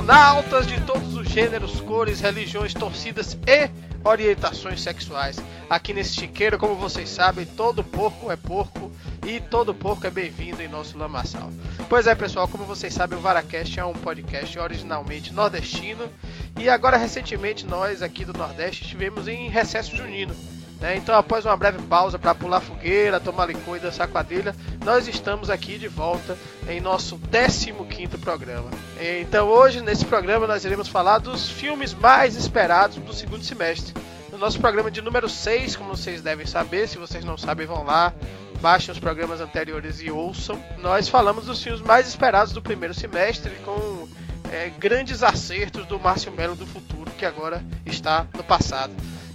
porconautas de todos os gêneros, cores, religiões, torcidas e orientações sexuais. Aqui nesse chiqueiro, como vocês sabem, todo porco é porco e todo porco é bem-vindo em nosso lamaçal. Pois é, pessoal, como vocês sabem, o Varacast é um podcast originalmente nordestino e agora recentemente nós aqui do Nordeste estivemos em recesso junino. Né? Então, após uma breve pausa para pular fogueira, tomar licor e dançar quadrilha, nós estamos aqui de volta em nosso 15 programa. Então, hoje, nesse programa, nós iremos falar dos filmes mais esperados do segundo semestre. No nosso programa de número 6, como vocês devem saber, se vocês não sabem, vão lá, baixem os programas anteriores e ouçam. Nós falamos dos filmes mais esperados do primeiro semestre, com é, grandes acertos do Márcio Melo do futuro, que agora está no passado.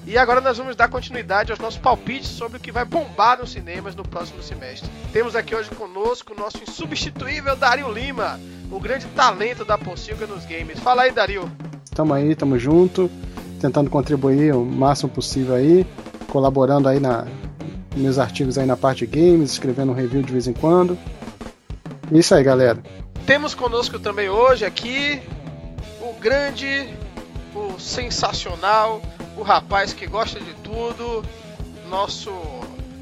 E agora nós vamos dar continuidade aos nossos palpites sobre o que vai bombar nos cinemas no próximo semestre. Temos aqui hoje conosco o nosso insubstituível Dario Lima, o grande talento da Pocilga nos games. Fala aí, Dario. Tamo aí, tamo junto, tentando contribuir o máximo possível aí, colaborando aí na meus artigos aí na parte de games, escrevendo um review de vez em quando. Isso aí, galera. Temos conosco também hoje aqui o grande, o sensacional, o rapaz que gosta de tudo, nosso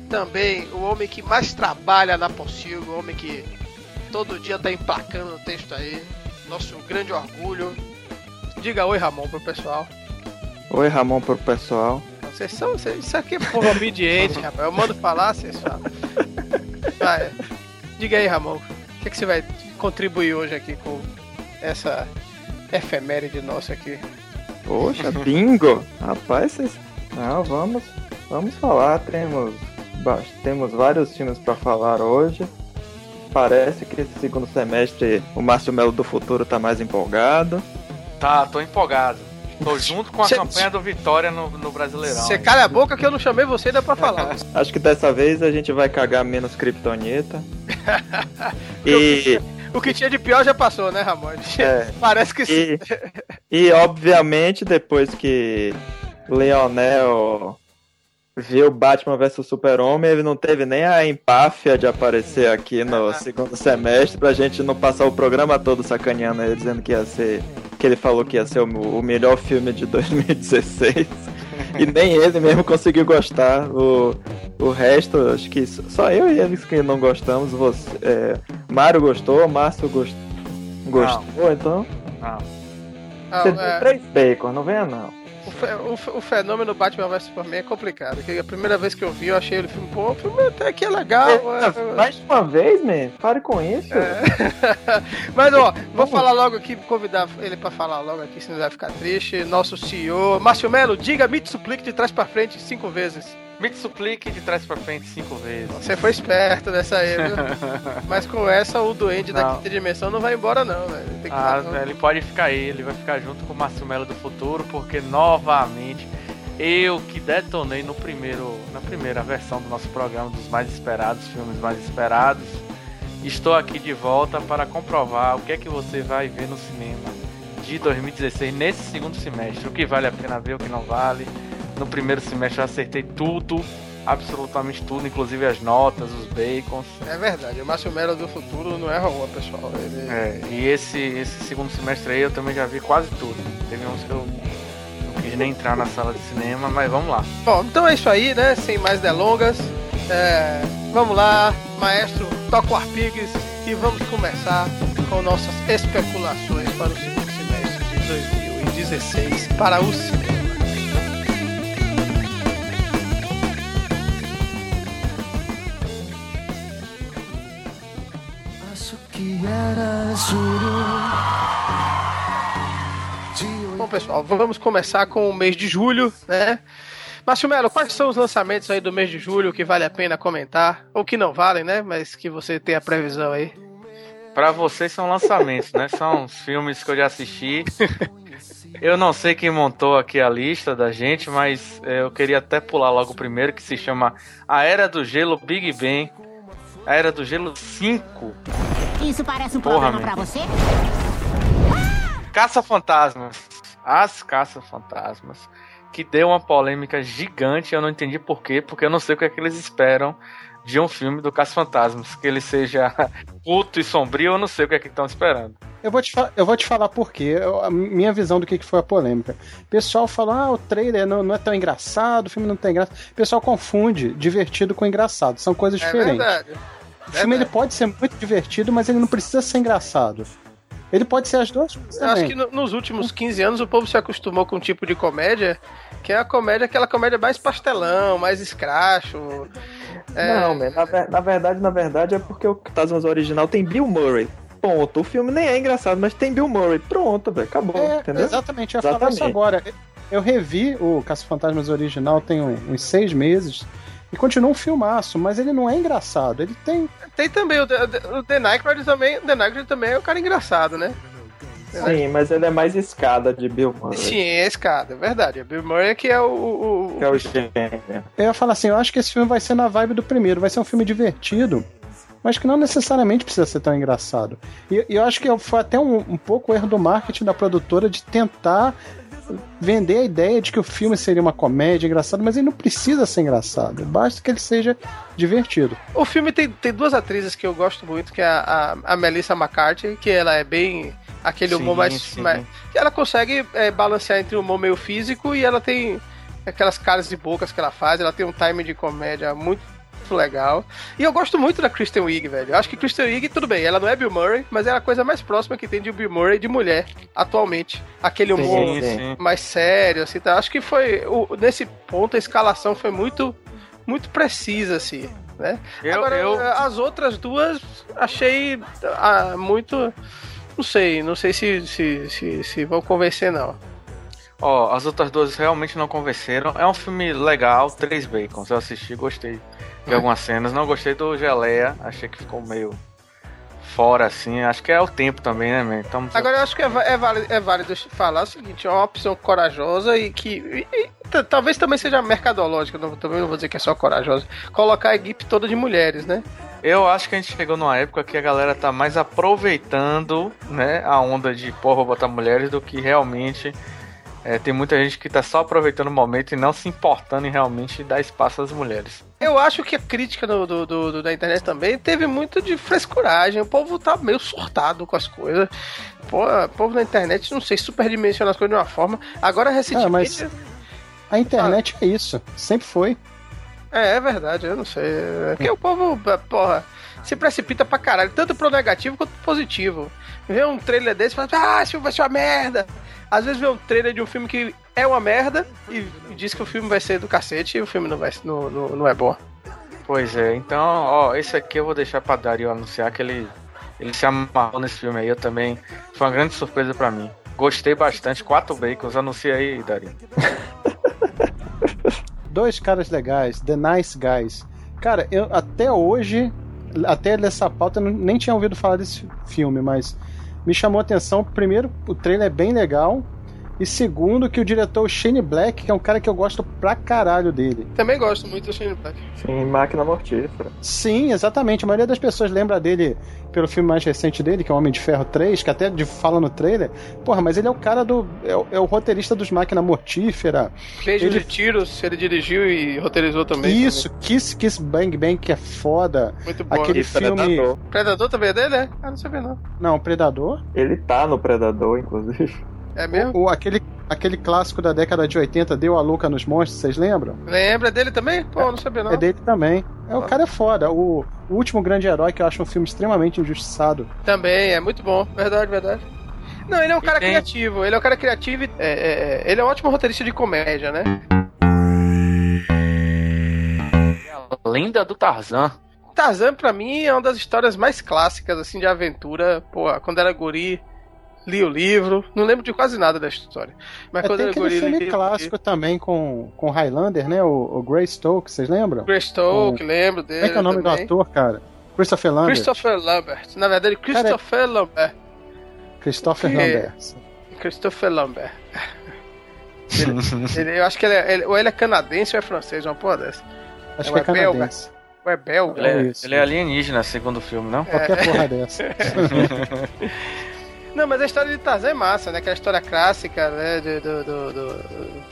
também o homem que mais trabalha na Pocilgo, o homem que todo dia tá emplacando o texto aí, nosso grande orgulho. Diga oi, Ramon, pro pessoal. Oi, Ramon, pro pessoal. Vocês são. Vocês, isso aqui é povo obediente, rapaz. Eu mando falar, vocês falam. Vai. Diga aí, Ramon. O que, que você vai contribuir hoje aqui com essa efeméride nossa aqui? Poxa, bingo! Rapaz, vocês. Não, vamos, vamos falar. Temos, temos vários filmes para falar hoje. Parece que esse segundo semestre o Márcio Melo do Futuro tá mais empolgado. Tá, tô empolgado. Tô junto com a cê, campanha do Vitória no, no Brasileirão. Você calha a boca que eu não chamei você ainda pra falar. Acho que dessa vez a gente vai cagar menos Kryptonita. e. O que tinha de pior já passou, né, Ramon? É. Parece que sim. E, obviamente, depois que Leonel viu Batman vs Super-Homem, ele não teve nem a empáfia de aparecer aqui no segundo semestre pra gente não passar o programa todo sacaneando ele, dizendo que ia ser. que ele falou que ia ser o, o melhor filme de 2016. e nem ele mesmo conseguiu gostar. O, o resto, acho que só eu e eles que não gostamos. Você, é, Mário gostou, Márcio gost, gostou, não. então. Não. Você não, é... três bacon, não venha não. O, fe, o, o, fenômeno Batman vs Superman é complicado. Porque a primeira vez que eu vi, eu achei ele filme, pô, o filme até que é legal. É, é, mais uma vez, man, pare com isso. É. Mas, ó, vou falar logo aqui, convidar ele pra falar logo aqui, senão vai ficar triste. Nosso CEO, Márcio Melo, diga, me suplique de trás pra frente cinco vezes. Me suplique de trás pra frente cinco vezes. Você foi esperto nessa aí, viu? Mas com essa, o duende não. da quinta dimensão não vai embora, não, velho. Ah, ele pode ficar aí, ele vai ficar junto com o Márcio Melo do futuro, porque novamente eu que detonei no primeiro, na primeira versão do nosso programa dos mais esperados, filmes mais esperados, estou aqui de volta para comprovar o que é que você vai ver no cinema de 2016 nesse segundo semestre, o que vale a pena ver, o que não vale no primeiro semestre eu acertei tudo, absolutamente tudo, inclusive as notas, os bacons. É verdade, o Márcio Melo do futuro não erra uma, pessoal. Ele... É, e esse, esse segundo semestre aí eu também já vi quase tudo. Teve uns que eu não quis nem entrar na sala de cinema, mas vamos lá. Bom, então é isso aí, né? Sem mais delongas. É, vamos lá, maestro, toca o Arpigues e vamos começar com nossas especulações para o segundo semestre de 2016 para o cinema. Bom, pessoal, vamos começar com o mês de julho, né? Márcio Melo, quais são os lançamentos aí do mês de julho que vale a pena comentar? Ou que não valem, né? Mas que você tem a previsão aí. Para vocês são lançamentos, né? São os filmes que eu já assisti. Eu não sei quem montou aqui a lista da gente, mas é, eu queria até pular logo o primeiro, que se chama A Era do Gelo Big Bang. A Era do Gelo 5. Isso parece um Porra, problema para você? Caça-fantasmas. As Caça-fantasmas. Que deu uma polêmica gigante. Eu não entendi por quê, porque eu não sei o que é que eles esperam de um filme do Caça Fantasmas, que ele seja puto e sombrio, eu não sei o que é que estão esperando. Eu vou te, eu vou te falar por quê. Eu, a minha visão do que, que foi a polêmica. O pessoal fala, ah, o trailer não, não é tão engraçado, o filme não tem graça. O pessoal confunde divertido com engraçado. São coisas é diferentes. Verdade. O filme ele pode ser muito divertido, mas ele não precisa ser engraçado. Ele pode ser as duas coisas. Eu acho que no, nos últimos 15 anos o povo se acostumou com um tipo de comédia que é a comédia, aquela comédia mais pastelão, mais escracho. É... Não, man, na, na, verdade, na verdade é porque o Tasmans original tem Bill Murray. Ponto. O filme nem é engraçado, mas tem Bill Murray. Pronto, velho. Acabou. É, entendeu? Exatamente, eu ia falar isso agora. Eu revi o Caça Fantasmas original tem uns seis meses. E continua um filmaço, mas ele não é engraçado. Ele tem. Tem também, o, o The Nycrod também. O The Nycrod também é um cara engraçado, né? Sim, mas ele é mais escada de Bill Murray. Sim, é escada, é verdade. O Bill Murray é que é o. o, o... Que é o gênio. Eu ia falar assim, eu acho que esse filme vai ser na vibe do primeiro, vai ser um filme divertido, mas que não necessariamente precisa ser tão engraçado. E, e eu acho que foi até um, um pouco erro do marketing da produtora de tentar vender a ideia de que o filme seria uma comédia engraçada, mas ele não precisa ser engraçado, basta que ele seja divertido. O filme tem, tem duas atrizes que eu gosto muito, que é a, a, a Melissa McCarthy, que ela é bem aquele humor sim, mais, sim. mais. Ela consegue é, balancear entre o humor meio físico e ela tem aquelas caras de bocas que ela faz, ela tem um time de comédia muito legal. E eu gosto muito da Kristen Wiig, velho. Eu acho que Kristen Wiig, tudo bem, ela não é Bill Murray, mas é a coisa mais próxima que tem de Bill Murray de mulher atualmente. Aquele humor sim, sim. mais sério, assim, tá? Acho que foi, o, nesse ponto, a escalação foi muito, muito precisa, assim, né? Eu, Agora, eu... as outras duas achei ah, muito não sei, não sei se, se, se, se vão convencer, não. Ó, oh, as outras duas realmente não convenceram. É um filme legal, três bacons. Eu assisti, gostei de algumas cenas. Não gostei do Geleia, achei que ficou meio fora, assim. Acho que é o tempo também, né, man? Então, Agora, eu acho que é, é, válido, é válido falar o seguinte: é uma opção corajosa e que. E, e, talvez também seja mercadológica, não, também não vou dizer que é só corajosa. Colocar a equipe toda de mulheres, né? Eu acho que a gente chegou numa época que a galera tá mais aproveitando, né, a onda de porra botar mulheres do que realmente é, tem muita gente que tá só aproveitando o momento e não se importando em realmente dar espaço às mulheres. Eu acho que a crítica do, do, do, da internet também teve muito de frescuragem. O povo tá meio surtado com as coisas. Pô, o povo na internet, não sei, superdimensiona as coisas de uma forma. Agora, recentemente. Ah, mas a internet ah. é isso. Sempre foi. É, é verdade, eu não sei. É porque o povo, porra, se precipita pra caralho, tanto pro negativo quanto pro positivo. Vê um trailer desse e fala, ah, esse filme vai ser uma merda. Às vezes vê um trailer de um filme que é uma merda e diz que o filme vai ser do cacete e o filme não, vai, não, não, não é bom. Pois é, então, ó, esse aqui eu vou deixar pra Dario anunciar que ele, ele se amarrou nesse filme aí, eu também. Foi uma grande surpresa pra mim. Gostei bastante, quatro bacons, anuncia aí, Dario. dois caras legais, The Nice Guys. Cara, eu até hoje, até nessa pauta, eu nem tinha ouvido falar desse filme, mas me chamou a atenção. Primeiro, o trailer é bem legal. E segundo, que o diretor Shane Black, que é um cara que eu gosto pra caralho dele. Também gosto muito do Shane Black. Sim, Máquina Mortífera. Sim, exatamente. A maioria das pessoas lembra dele pelo filme mais recente dele, que é o Homem de Ferro 3, que até de, fala no trailer. Porra, mas ele é o cara do. É, o, é o roteirista dos Máquina Mortífera. Beijo ele... de tiros, ele dirigiu e roteirizou também. Isso, também. Kiss Kiss Bang Bang, que é foda. Muito bom. Aquele filme. Predador. Predador também é dele, é? Ah, não sabia não. Não, Predador? Ele tá no Predador, inclusive. É mesmo? O, o, aquele, aquele clássico da década de 80, Deu a Louca nos Monstros, vocês lembram? Lembra dele também? Pô, não sabia não. É dele também. É, o cara é foda. O, o Último Grande Herói, que eu acho um filme extremamente injustiçado. Também, é muito bom. Verdade, verdade. Não, ele é um cara tem... criativo. Ele é um cara criativo e, é, é, é, ele é um ótimo roteirista de comédia, né? A lenda do Tarzan. Tarzan, pra mim, é uma das histórias mais clássicas, assim, de aventura. Pô, quando era guri, li o livro, não lembro de quase nada da história. Mas é, quando tem aquele eu filme li, clássico li... também com, com Highlander, né? O, o Grey Stokes, vocês lembram? Grey Stokes, com... lembro dele. Como é que é o nome também. do ator, cara? Christopher Lambert. Christopher Lambert. Na verdade, Christopher cara, Lambert. Christopher que... Lambert. Christopher Lambert. ele, ele, eu acho que ele é, ele, ou ele é canadense ou é francês, uma porra dessa. Acho é, que é, é canadense. Belga. Ou é belga? Ele é, ele é alienígena, segundo o filme, não? Qualquer é. porra dessa. Não, mas a história de Tarzan é massa, né? Aquela história clássica, né? Do, do, do,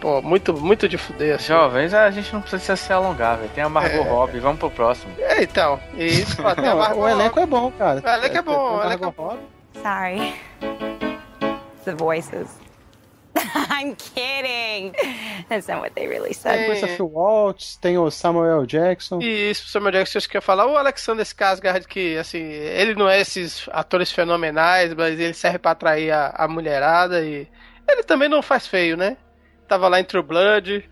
Pô, muito, muito de fuder. Assim. Jovens, a gente não precisa se alongar, velho. Tem a Margot é. Robbie, vamos pro próximo. É, então. Isso, não, o elenco é bom, cara. O elenco é bom, o elenco é bom. Sorry. The voices. I'm kidding. That's not what they really said. Tem Christopher Waltz, tem o Samuel Jackson. Isso, o Samuel Jackson, acho que ia falar. O Alexander Skarsgård, que, assim, ele não é esses atores fenomenais, mas ele serve pra atrair a, a mulherada e ele também não faz feio, né? Tava lá em True Blood.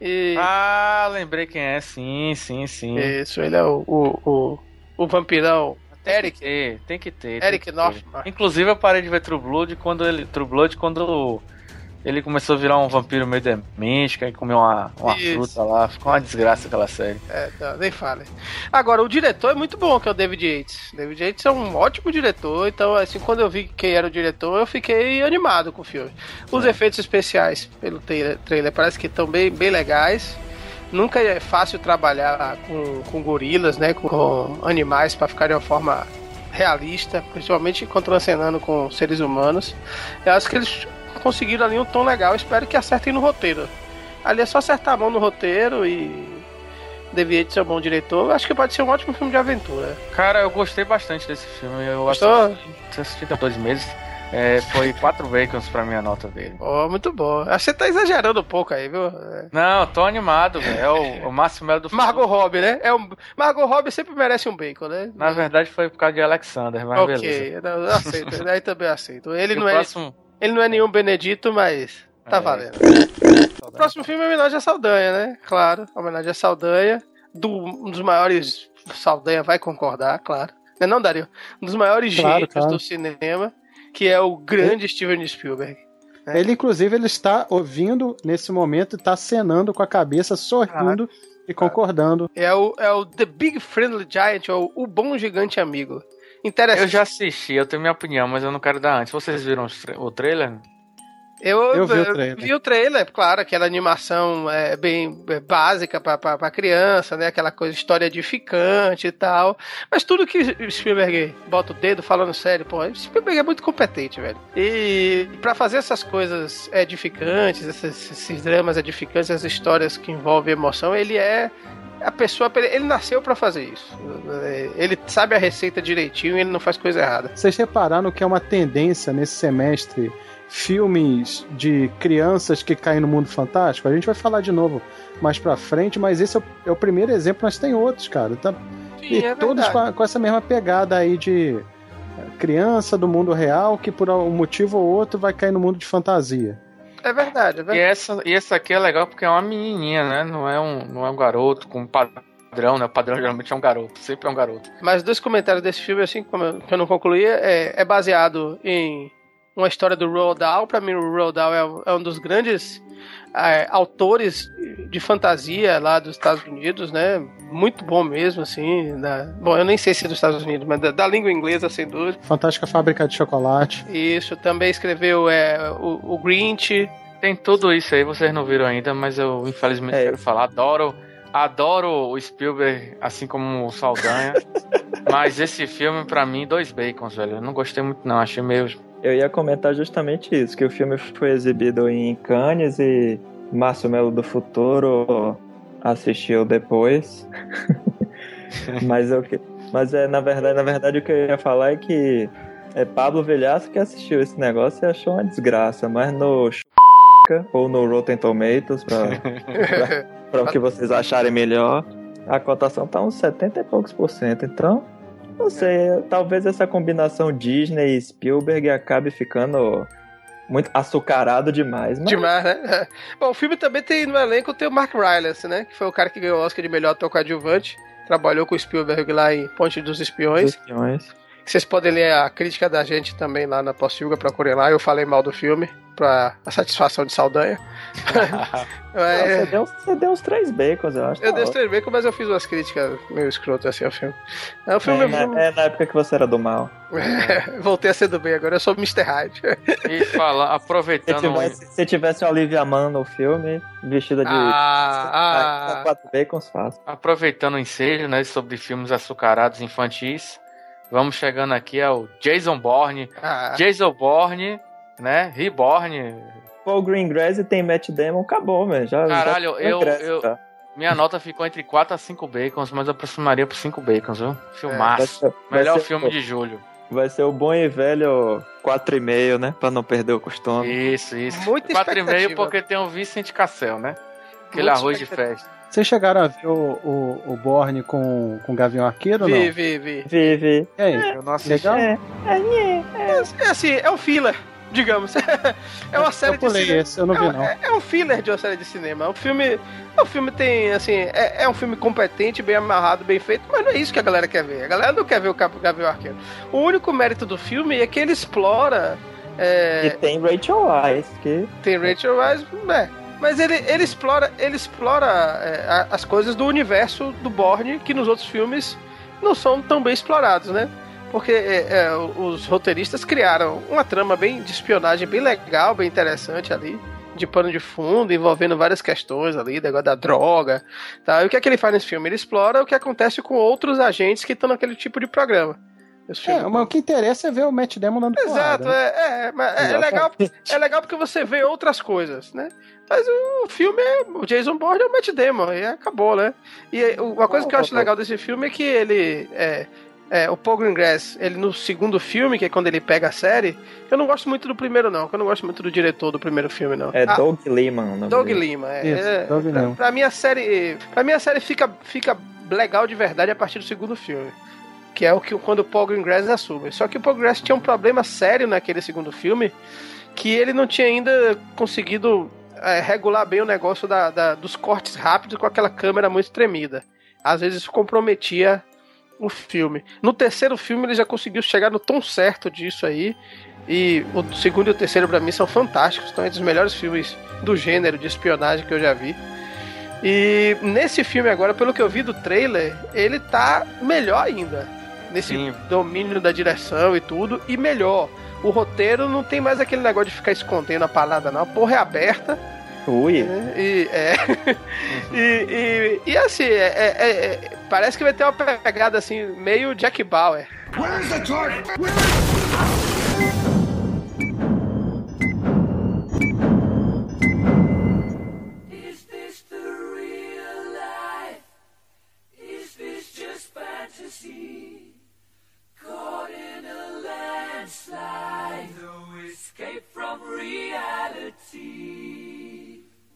E... Ah, lembrei quem é, sim, sim, sim. Isso, ele é o, o, o, o vampirão tem Eric. Que ter, tem que ter. Eric Northman. Inclusive eu parei de ver True Blood quando ele. True Blood quando ele começou a virar um vampiro meio demente, que comeu uma, uma fruta lá. Ficou uma desgraça aquela série. É, não, nem fale. Agora, o diretor é muito bom, que é o David Yates. David Yates é um ótimo diretor, então, assim, quando eu vi quem era o diretor, eu fiquei animado com o filme. Os é. efeitos especiais, pelo trailer, trailer parece que estão bem, bem legais. Nunca é fácil trabalhar com, com gorilas, né? Com, com animais para ficar de uma forma realista, principalmente contracenando com seres humanos. Eu acho que eles conseguiram ali um tom legal. Espero que acertem no roteiro. Ali é só acertar a mão no roteiro e devia ser um bom diretor. Acho que pode ser um ótimo filme de aventura. Cara, eu gostei bastante desse filme. Eu Gostou? assisti, assisti há dois meses. É, foi quatro bacons pra minha nota dele. Oh, muito bom. Acho que você tá exagerando um pouco aí, viu? É. Não, tô animado, velho. É o, o Márcio Melo do Margot Robbie, né? É um... Margot Robbie sempre merece um bacon, né? Na verdade foi por causa de Alexander, mas okay. beleza. Ok, eu aceito. aí também aceito. Ele não, é, próximo... ele não é nenhum Benedito, mas tá é. valendo. O próximo filme é homenagem a Saldanha, né? Claro, homenagem a Saldanha. Do, um dos maiores. Saldanha vai concordar, claro. Não, é não Dario? Um dos maiores claro, gênios claro. do cinema que é o grande Steven Spielberg. Né? Ele, inclusive, ele está ouvindo nesse momento, está cenando com a cabeça, sorrindo ah, e concordando. É o, é o The Big Friendly Giant, ou o Bom Gigante Amigo. Interessante. Eu já assisti, eu tenho minha opinião, mas eu não quero dar antes. Vocês viram o trailer? Eu, eu vi, o trailer. vi o trailer, claro, aquela animação é, bem é, básica para criança, né? Aquela coisa, história edificante e tal. Mas tudo que Spielberg bota o dedo falando sério, pô, Spielberg é muito competente, velho. E para fazer essas coisas edificantes, esses, esses dramas edificantes, essas histórias que envolvem emoção, ele é a pessoa, ele nasceu para fazer isso. Ele sabe a receita direitinho e ele não faz coisa errada. Vocês repararam que é uma tendência nesse semestre filmes de crianças que caem no mundo fantástico. A gente vai falar de novo mais pra frente, mas esse é o, é o primeiro exemplo, mas tem outros, cara. Tá? Sim, e é todos com, a, com, essa mesma pegada aí de criança do mundo real que por um motivo ou outro vai cair no mundo de fantasia. É verdade, é verdade. E essa, e essa aqui é legal porque é uma menininha, né? Não é um, não é um garoto com padrão, né? O padrão geralmente é um garoto, sempre é um garoto. Mas dois comentários desse filme, assim, como eu, que eu não concluí, é, é baseado em uma história do Roald Dahl. Para mim, o Roald Dahl é, é um dos grandes é, autores de fantasia lá dos Estados Unidos, né? Muito bom mesmo, assim. Da... Bom, eu nem sei se é dos Estados Unidos, mas da, da, língua inglesa, sem dúvida. Fantástica Fábrica de Chocolate. Isso, também escreveu é, o, o Grinch. Tem tudo isso aí, vocês não viram ainda, mas eu infelizmente é. quero falar. Adoro, adoro o Spielberg, assim como o Saldanha. mas esse filme, para mim, dois bacons, velho. Eu não gostei muito, não. Achei meio eu ia comentar justamente isso, que o filme foi exibido em Cannes e Márcio Melo do Futuro assistiu depois. mas eu mas é na verdade, na verdade o que eu ia falar é que é Pablo Velhaço que assistiu esse negócio e achou uma desgraça, mas no ou no Rotten Tomatoes para o que vocês acharem melhor, a cotação tá uns 70 e poucos por cento, então não sei, talvez essa combinação Disney e Spielberg acabe ficando muito açucarado demais. Mas... Demais, né? Bom, o filme também tem no elenco tem o Mark Rylance, né? Que foi o cara que ganhou o Oscar de melhor ator coadjuvante. Trabalhou com o Spielberg lá em Ponte dos Espiões. Dos Espiões. Vocês podem ler a crítica da gente também lá na Pós-Filga, procurem lá. Eu falei mal do filme pra a satisfação de Saldanha. é... você, deu, você deu uns três bacons, eu acho. Eu tá dei uns três bacons, mas eu fiz umas críticas meio escrotas assim ao filme. É, o filme é, na, é na época que você era do mal. voltei a ser do bem, agora eu sou Mr. Hyde. E fala, aproveitando. Se tivesse, se tivesse Olivia Mann no filme, vestida de. Ah, ah, quatro bacons fácil. Aproveitando o ensejo, né, sobre filmes açucarados infantis. Vamos chegando aqui ao Jason Bourne. Ah. Jason Bourne né? Reborn, Paul Greengrass e tem Matt Damon, acabou, velho. Já, Caralho, já eu, cresce, eu- tá? Minha nota ficou entre 4 a 5 bacons, mas eu aproximaria por 5 bacons, viu? Vai Filmaço. ser- vai Melhor ser filme de julho. Vai ser o bom e velho 4,5, né? Pra não perder o costume. Isso, isso. Muita 4,5 expectativa. porque tem o Vicente Cassel, né? Aquele Muita arroz de festa. Vocês chegaram a ver o, o, o Borne com, com o Gavião Arqueiro ou não? Vi, vi, vi. Vive. E aí? Eu não assisti. Legal? É. É assim, é um filler, digamos. é uma série de cinema. esse, eu não é, vi um- não. é- é um filler de uma série de cinema. O filme, o filme tem, assim, é, é um filme competente, bem amarrado, bem feito, mas não é isso que a galera quer ver. A galera não quer ver o Cap- Gavião Arqueiro. O único mérito do filme é que ele explora. é, E tem Rachel Weisz, que tem Rachel Weisz, é. Mas ele, ele explora, ele explora é, as coisas do universo do Bourne que nos outros filmes não são tão bem explorados, né? Porque é, é, os roteiristas criaram uma trama bem de espionagem bem legal, bem interessante ali, de pano de fundo, envolvendo várias questões ali, negócio da droga. Tá? E o que é que ele faz nesse filme? Ele explora o que acontece com outros agentes que estão naquele tipo de programa. Esse É, mas o que interessa é ver o Matt Damon dando Exato, porrada. né? é, é, mas é, é legal, é legal porque você vê outras coisas, né? Mas o filme é. O Jason Bourne é o Matt Damon, e acabou, né? E uma coisa que eu acho legal desse filme é que ele. É, é, o Paul Greengrass, ele no segundo filme, que é quando ele pega a série, eu não gosto muito do primeiro, não. que Eu não gosto muito do diretor do primeiro filme, não. é Ah, Doug Liman. Doug dele. Lima, é. Isso, é, Doug pra, pra mim a série. Pra mim a série fica, fica legal de verdade a partir do segundo filme. Que é o que quando o Paul Greengrass assume. Só que o Paul Greengrass tinha um problema sério naquele segundo filme, que ele não tinha ainda conseguido é, regular bem o negócio da, da- dos cortes rápidos com aquela câmera muito tremida. Às vezes isso comprometia o filme. No terceiro filme ele já conseguiu chegar no tom certo disso aí. E o segundo e o terceiro pra mim são fantásticos, estão entre os melhores filmes do gênero de espionagem que eu já vi. E nesse filme agora, pelo que eu vi do trailer, ele tá melhor ainda. Nesse Sim. domínio da direção e tudo, e melhor. O roteiro não tem mais aquele negócio de ficar escondendo a parada, não. A porra é aberta. Ui. né? E, é, e, e, e assim, é- é- é- é- parece que vai ter uma pegada assim, meio Jack Bauer. Is landslide, no escape from reality.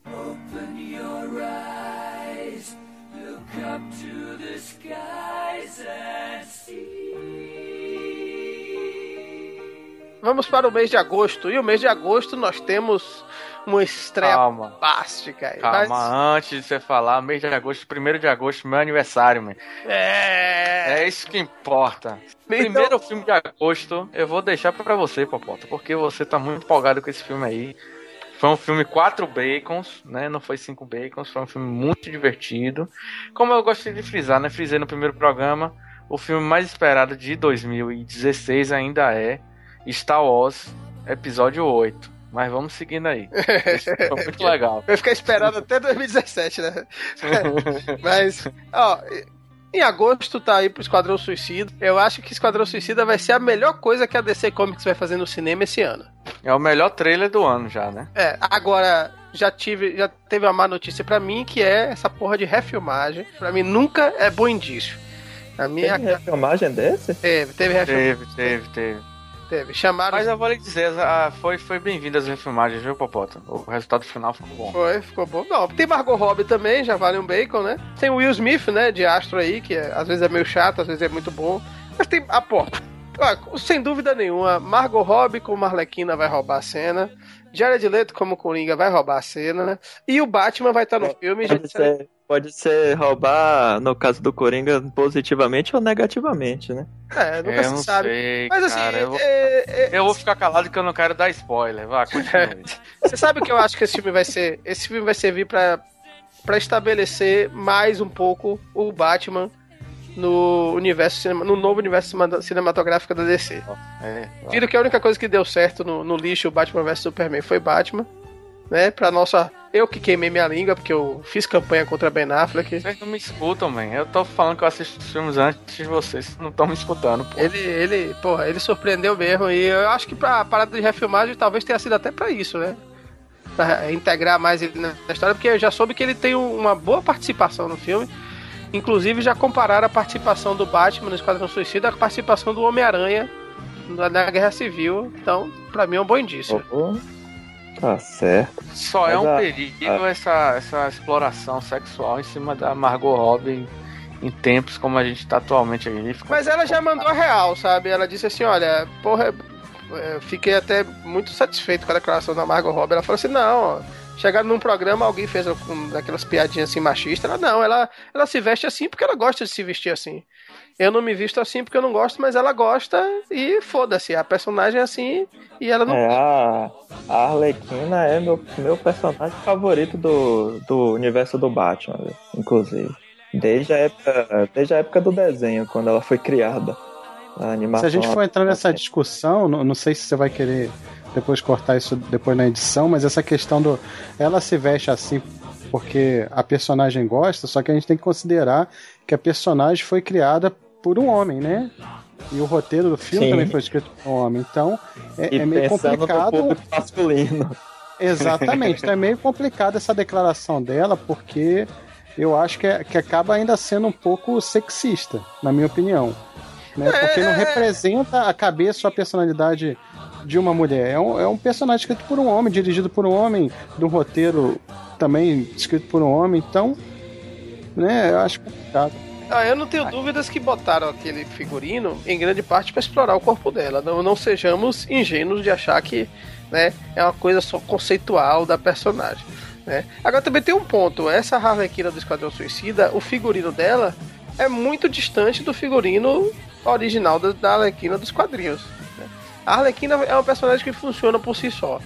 Open your eyes, look up to the skies and see. Vamos para o mês de agosto. E o mês de agosto nós temos uma estreia Calma. plástica aí. Calma, Mas- antes de você falar, mês de agosto, 1 de agosto, meu aniversário, man. É. É isso que importa. Então- Primeiro filme de agosto, eu vou deixar pra você, Popota, porque você tá muito empolgado com esse filme aí. Foi um filme quatro bacons, né? Não foi cinco bacons, foi um filme muito divertido. Como eu gostei de frisar, né? Frisei no primeiro programa, o filme mais esperado de 2016 ainda é Star Wars Episódio 8. Mas vamos seguindo aí. Foi muito legal. Vai ficar esperando até 2017, né? Mas, ó, em agosto tá aí pro Esquadrão Suicida. Eu acho que Esquadrão Suicida vai ser a melhor coisa que a DC Comics vai fazer no cinema esse ano. É o melhor trailer do ano já, né? É, agora já tive, já teve uma má notícia pra mim que é essa porra de refilmagem. Pra mim nunca é bom indício. A minha Tem refilmagem desse? teve, teve refilmagem, Teve, teve, teve. Teve. Chamaram Mas eu vou lhe dizer, ah, foi, foi bem-vindo as refilmagens, viu, Popota? O resultado final ficou bom. Foi, ficou bom. Não, tem Margot Robbie também, já vale um bacon, né? Tem o Will Smith, né, de Astro aí, que é- às vezes é meio chato, às vezes é muito bom. Mas tem a pô, ó, sem dúvida nenhuma, Margot Robbie como Marlequina vai roubar a cena. Jared Leto como Coringa vai roubar a cena, né? E o Batman vai estar no filme. Pode ser, pode ser roubar, no caso do Coringa, positivamente ou negativamente, né? É, nunca eu se não sabe. sei, Mas assim, cara, eu, vou, é- é- eu vou ficar calado que eu não quero dar spoiler. Vá, continue. Você sabe o que eu acho que esse filme vai ser? Esse filme vai servir pra, pra estabelecer mais um pouco o Batman no universo cinema, no novo universo cinematográfico da DC. É, que a única coisa que deu certo no, no lixo Batman vs Superman foi Batman, né? Pra nossa. Eu que queimei minha língua, porque eu fiz campanha contra Ben Affleck. Vocês não me escutam, man. Eu tô falando que eu assisto os filmes antes de vocês. Não estão me escutando, pô. Ele, ele, porra, ele surpreendeu mesmo. E eu acho que pra parada de refilmagem talvez tenha sido até pra isso, né? pra integrar mais ele na história, porque eu já soube que ele tem um- uma boa participação no filme. Inclusive, já compararam a participação do Batman no Esquadrão Suicida com a participação do Homem-Aranha na, na Guerra Civil. Então, pra mim é um bom indício. Oh, tá certo. Só é Mas um a- perigo essa, essa exploração sexual em cima da Margot Robbie em tempos como a gente tá atualmente. A gente Mas ela já mandou a real, sabe? Ela disse assim: olha, porra, é, fiquei até muito satisfeito com a declaração da Margot Robbie. Ela falou assim: não, ó, chegaram num programa, alguém fez daquelas piadinhas assim machistas. Ela não, ela, ela se veste assim porque ela gosta de se vestir assim. Eu não me visto assim porque eu não gosto, mas ela gosta e foda-se. A personagem é assim e ela não. É, a, a Arlequina é meu, meu personagem favorito do, do universo do Batman, inclusive. Desde a, época, desde a época do desenho, quando ela foi criada. A animação. Se a gente for entrar nessa discussão, não, não sei se você vai querer depois cortar isso depois na edição, mas essa questão do. Ela se veste assim porque a personagem gosta, só que a gente tem que considerar que a personagem foi criada por um homem, né? E o roteiro do filme Sim. também foi escrito por um homem. Então é, E é meio no complicado. público masculino. Exatamente, então é meio complicado essa declaração dela, porque eu acho que, é- que acaba ainda sendo um pouco sexista, na minha opinião. Né? Porque não representa a cabeça ou a personalidade de uma mulher. É um, é um personagem escrito por um homem, dirigido por um homem, de um roteiro também escrito por um homem, então. Né, eu acho complicado. Ah, eu não tenho dúvidas que botaram aquele figurino em grande parte para explorar o corpo dela. Não, não sejamos ingênuos de achar que né, é uma coisa só conceitual da personagem. Né? Agora também tem um ponto: essa Harlequina do Esquadrão Suicida, o figurino dela é muito distante do figurino original da, da dos quadrinhos. A Arlequina é uma personagem que funciona por si só.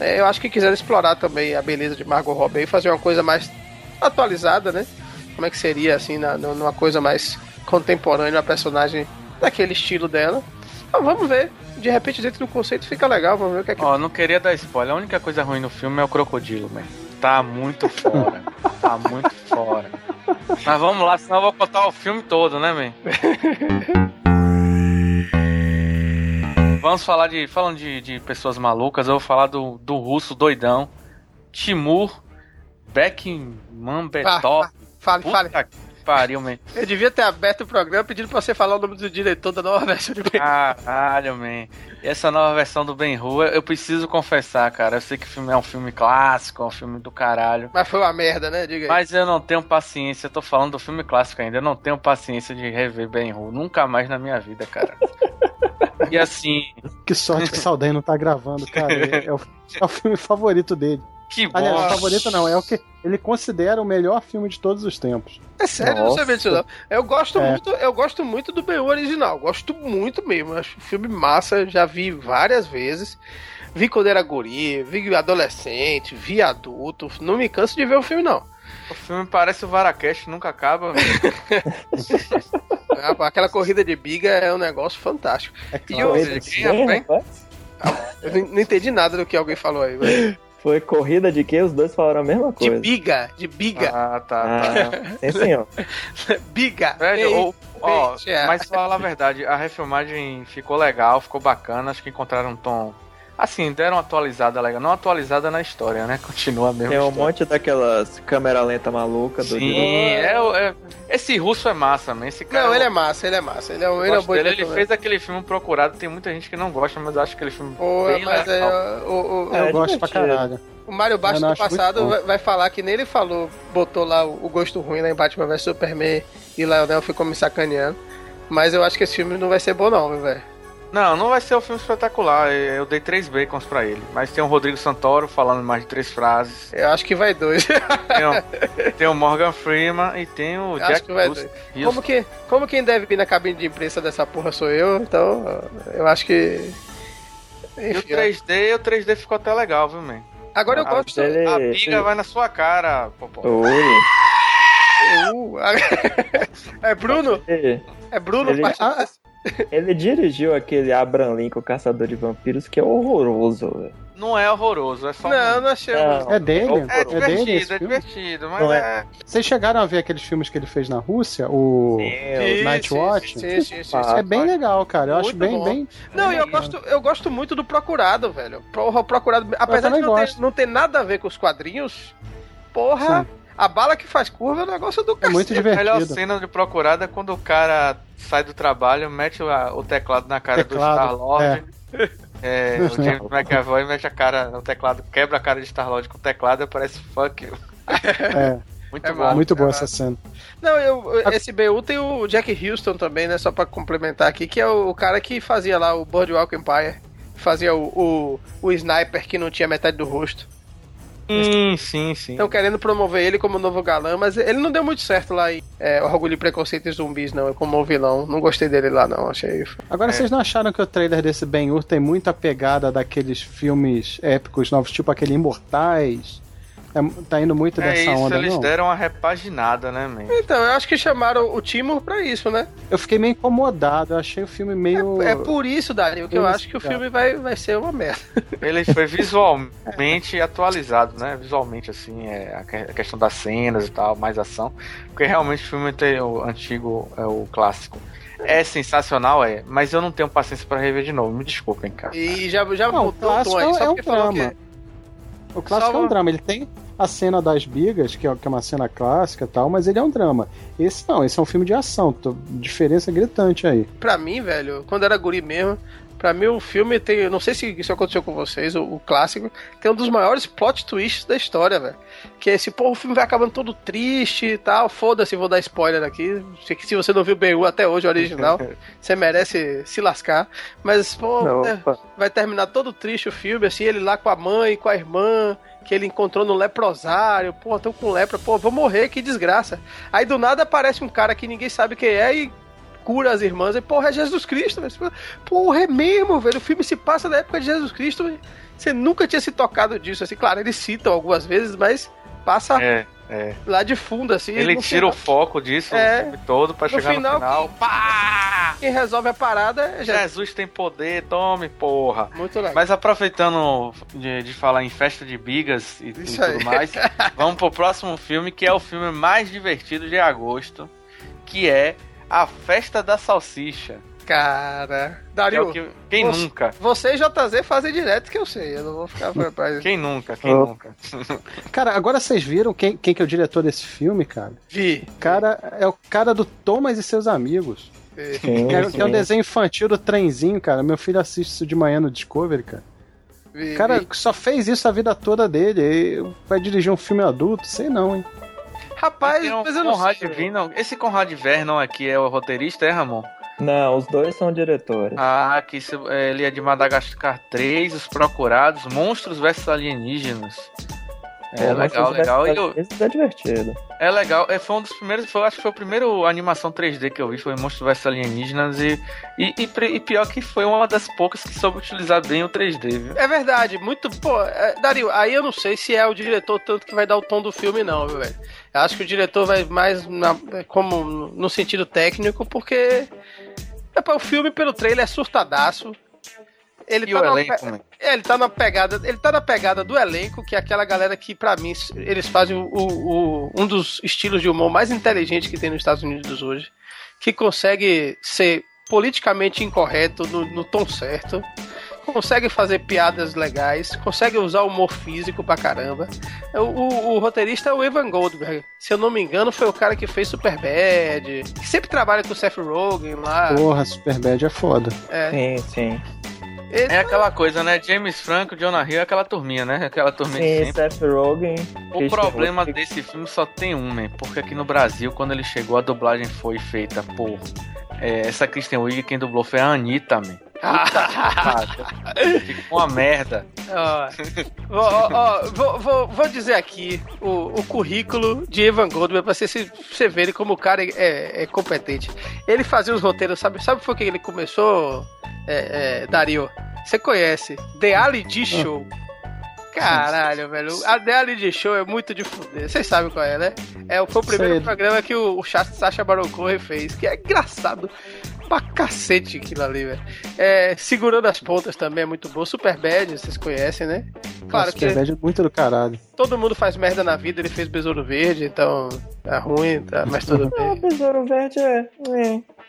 É, eu acho que quiseram explorar também a beleza de Margot Robbie e fazer uma coisa mais atualizada, né? Como é que seria, assim, na, numa coisa mais contemporânea, uma personagem daquele estilo dela. Mas vamos ver. De repente, dentro do conceito fica legal. Vamos ver o que é que. Ó, não queria dar spoiler. A única coisa ruim no filme é o crocodilo, man. Tá muito fora. tá muito fora. Mas vamos lá, senão eu vou contar o filme todo, né, man? Vamos falar de. Falando de, de pessoas malucas, eu vou falar do, do russo doidão. Timur Beckman Betov. Fale, fale. Puta que pariu, man. Eu devia ter aberto o programa pedindo pra você falar o nome do diretor da nova versão de Ben. Caralho, man. Essa nova versão do Ben Hur, eu preciso confessar, cara. Eu sei que o filme é um filme clássico, é um filme do caralho. Mas foi uma merda, né? Diga aí. Mas eu não tenho paciência, eu tô falando do filme clássico ainda, eu não tenho paciência de rever Ben Hur. Nunca mais na minha vida, cara. e assim, Que sorte que o Saldanha não tá gravando, cara. É o, é o filme favorito dele. Que bom. Aliás, favorito não, é o que ele considera o melhor filme de todos os tempos. É sério, eu não sabia disso não. Eu gosto É. muito, eu gosto muito do Ben original. Gosto muito mesmo. Acho um filme massa, já vi várias vezes. Vi quando era guri, vi adolescente, vi adulto. Não me canso de ver o filme, não. O filme parece o Varacast, nunca acaba. Ah, Aquela corrida de biga é um negócio fantástico. É E eu, é, rapaz? eu não- não entendi nada do que alguém falou aí. velho. Foi corrida de quê? Os dois falaram a mesma De coisa. biga, de biga, Ah, tá, tá. Ah, sim, senhor. biga. Velho, ou- ó, é. mas falar a verdade, a refilmagem ficou legal, ficou bacana, acho que encontraram um tom. Assim, deram uma atualizada legal. Não atualizada na história, né? Continua mesmo. Tem um monte daquelas câmera lenta maluca do Sim, é, é- esse russo é massa, man. Esse cara. Não, eu ele é massa, ele é massa. Ele é, um- ele é um bom dele. Ele fez aquele filme procurado. Tem muita gente que não gosta, mas eu acho aquele filme Pô, bem mas legal. é, o, o, É, Eu gosto pra caralho. o Mário Bastos Eu do passado vai, vai falar que nem ele falou, botou lá o, o gosto ruim lá em Batman vs Superman e Lionel ficou me sacaneando. Mas eu acho que esse filme não vai ser bom, não, meu velho. Não, não vai ser um filme espetacular. Eu dei três bacons pra ele. Mas tem o Rodrigo Santoro falando mais de três frases. Eu acho que vai dois. Tem o, tem o Morgan Freeman e tem o acho Jack que vai dois. Como, que, como quem deve vir na cabine de imprensa dessa porra sou eu, então eu acho que. E o Enfim, ó. 3D, o 3D ficou até legal, viu, man? agora eu gosto. ele- A biga vai na sua cara, Popó. Ui. Uh, é Bruno? É Bruno? Ele- Ah, ele dirigiu aquele Abraham Lincoln, Caçador de Vampiros, que é horroroso, velho. Não é horroroso, é só. Não, não achei. Não. É dele? É É dele divertido, é filme? divertido, mas Não é. Vocês chegaram a ver aqueles filmes que ele fez na Rússia? O Sim, Night sim, Watch? Sim, sim, sim, sim. É bem legal, cara. Eu acho Muito bem, bom. bem. Não, e eu gosto, eu gosto muito do Procurado, velho. Porra, o Procurado, apesar de não ter, não ter nada a ver com os quadrinhos, porra, Sim. A bala que faz curva é um negócio do É muito cacete. A melhor divertido. cena de procurada é quando o cara sai do trabalho, mete o, o teclado na cara Teclado, do Star-Lord. É, o James McAvoy mete a cara no teclado, quebra a cara de Star-Lord com o teclado e parece fuck you. É, Muito É bom. muito boa é essa cena. Não, eu, esse BU tem o Jack Houston também, né? Só pra complementar aqui, que é o cara que fazia lá o Boardwalk Empire. Fazia o, o, o sniper que não tinha metade do rosto. Sim, sim, sim. Estão querendo promover ele como novo galã, mas ele não deu muito certo lá em é, Orgulho e Preconceito e Zumbis, não. Como um vilão. Não gostei dele lá, não. Achei. Agora, É. vocês não acharam que o trailer desse Ben-Hur tem muita pegada daqueles filmes épicos novos, tipo aquele Imortais? É, tá indo muito É dessa isso, onda, eles não? deram uma repaginada, né, man? Então, eu acho que chamaram o Timur pra isso, né? Eu fiquei meio incomodado, eu achei o filme meio... É por isso, Dario, que eu acho que o filme vai, vai ser uma merda. Ele foi visualmente atualizado, né? Visualmente, assim, é, a que- a questão das cenas e tal, mais ação. Porque realmente o filme tem o antigo, é o clássico. É sensacional, é, mas eu não tenho paciência pra rever de novo. Me desculpem, cara. E já, já Não, o mudou o tom clássico aí, só é um drama. que. O clássico Só é um drama, ele tem a cena das bigas, que é, é uma cena clássica tal, mas ele é um drama. Esse não, esse é um filme de ação, tô- diferença gritante aí. Pra mim, velho, quando era guri mesmo, pra mim o filme tem. eu Não sei se isso aconteceu com vocês, o, o clássico, tem um dos maiores plot twists da história, velho. Que é esse, pô, o filme vai acabando todo triste e tal. Foda-se, vou dar spoiler aqui. Se, se você não viu o BU até hoje, o original, você merece se lascar. Mas, pô, Não, é, vai terminar todo triste o filme, assim, ele lá com a mãe, com a irmã, que ele encontrou no leprosário, pô, tô com lepra, pô, vou morrer, que desgraça. Aí do nada aparece um cara que ninguém sabe quem é e cura as irmãs, e porra, é Jesus Cristo, velho. Porra, é mesmo, velho, o filme se passa na época de Jesus Cristo, e você nunca tinha se tocado disso, assim, claro, eles citam algumas vezes, mas passa É, é. lá de fundo, assim. Ele tira o final, foco disso É. o filme todo pra No chegar final, no final. Pá! Quem resolve a parada é Jesus. Jesus tem poder, tome, porra. Muito legal. Mas aproveitando de, de falar em festa de bigas e, e tudo mais, vamos pro próximo filme, que é o filme mais divertido de agosto, que é A Festa da Salsicha. Cara, Que é Dario, que- quem você- nunca? Você e JZ fazem direto que eu sei, eu não vou ficar pra Quem nunca? Quem Oh. nunca? Cara, agora vocês viram quem, quem que é o diretor desse filme, cara? Vi. O cara é o cara do Thomas e seus amigos. Sim, Que é, que é um sim. desenho infantil do trenzinho, cara. Meu filho assiste isso de manhã no Discovery, cara. vi, O cara vi. só fez isso a vida toda dele. e vai dirigir um filme adulto? Sei não, hein? Rapaz, Tem um mas eu não Conrad sei. Vernon. Esse Conrad Vernon aqui é o roteirista, é, Ramon? Não, os dois são diretores. Ah, que isso- é, ele é de Madagascar 3, Os Procurados, Monstros vs Alienígenas. É mas legal, esse legal. E eu- Esse é divertido. É legal, é, foi um dos primeiros, foi, acho que foi o primeiro animação 3D que eu vi, foi Monstros vs Alienígenas e, e, e, e pior que foi uma das poucas que soube utilizar bem o 3D, viu? É verdade, muito. Pô, é, Dario, aí eu não sei se é o diretor tanto que vai dar o tom do filme, não, viu, velho? Acho que o diretor vai mais na- como no sentido técnico, porque. É, o filme, pelo trailer, é surtadaço. Ele E tá o elenco, né? É, ele tá na pegada. Ele tá na pegada do elenco, que é aquela galera que, pra mim, eles fazem o, o- um dos estilos de humor mais inteligentes que tem nos Estados Unidos hoje. Que consegue ser politicamente incorreto no, no tom certo. Consegue fazer piadas legais, consegue usar humor físico pra caramba. O, o- o roteirista é o Evan Goldberg. Se eu não me engano, foi o cara que fez Superbad, que sempre trabalha com o Seth Rogen lá. Porra, Superbad é foda. É, Sim, sim. ele- É aquela coisa, né? James Franco, Jonah Hill, é aquela turminha, né? Aquela turminha de Sim, sempre. Seth Rogen. O Christian problema Rodrigues. desse filme só tem um, né? Porque aqui no Brasil, quando ele chegou, a dublagem foi feita por. é, essa Kristen Wiig, quem dublou foi a Anitta, man. Ficou uma merda. Ó, vou, vou, vou dizer aqui o, o currículo de Evan Goldberg pra você, você verem como o cara é, é competente. Ele fazia os roteiros, sabe? Sabe por que ele começou, é, é, Dario? Você conhece? The Ali D Show. Caralho, velho. A The Ali D Show é muito de fuder. Vocês sabem qual é, né? É, foi o primeiro Sei. programa que o, o Cha- Sacha Baron Cohen fez, que é engraçado. Pra cacete aquilo ali, velho. É, Segurando as pontas também é muito bom. Super Bad, vocês conhecem, né? Claro Nossa, que Superbad é muito do caralho. todo mundo faz merda na vida, ele fez Besouro Verde, então é ruim, tá? mas tudo bem. Besouro Verde é.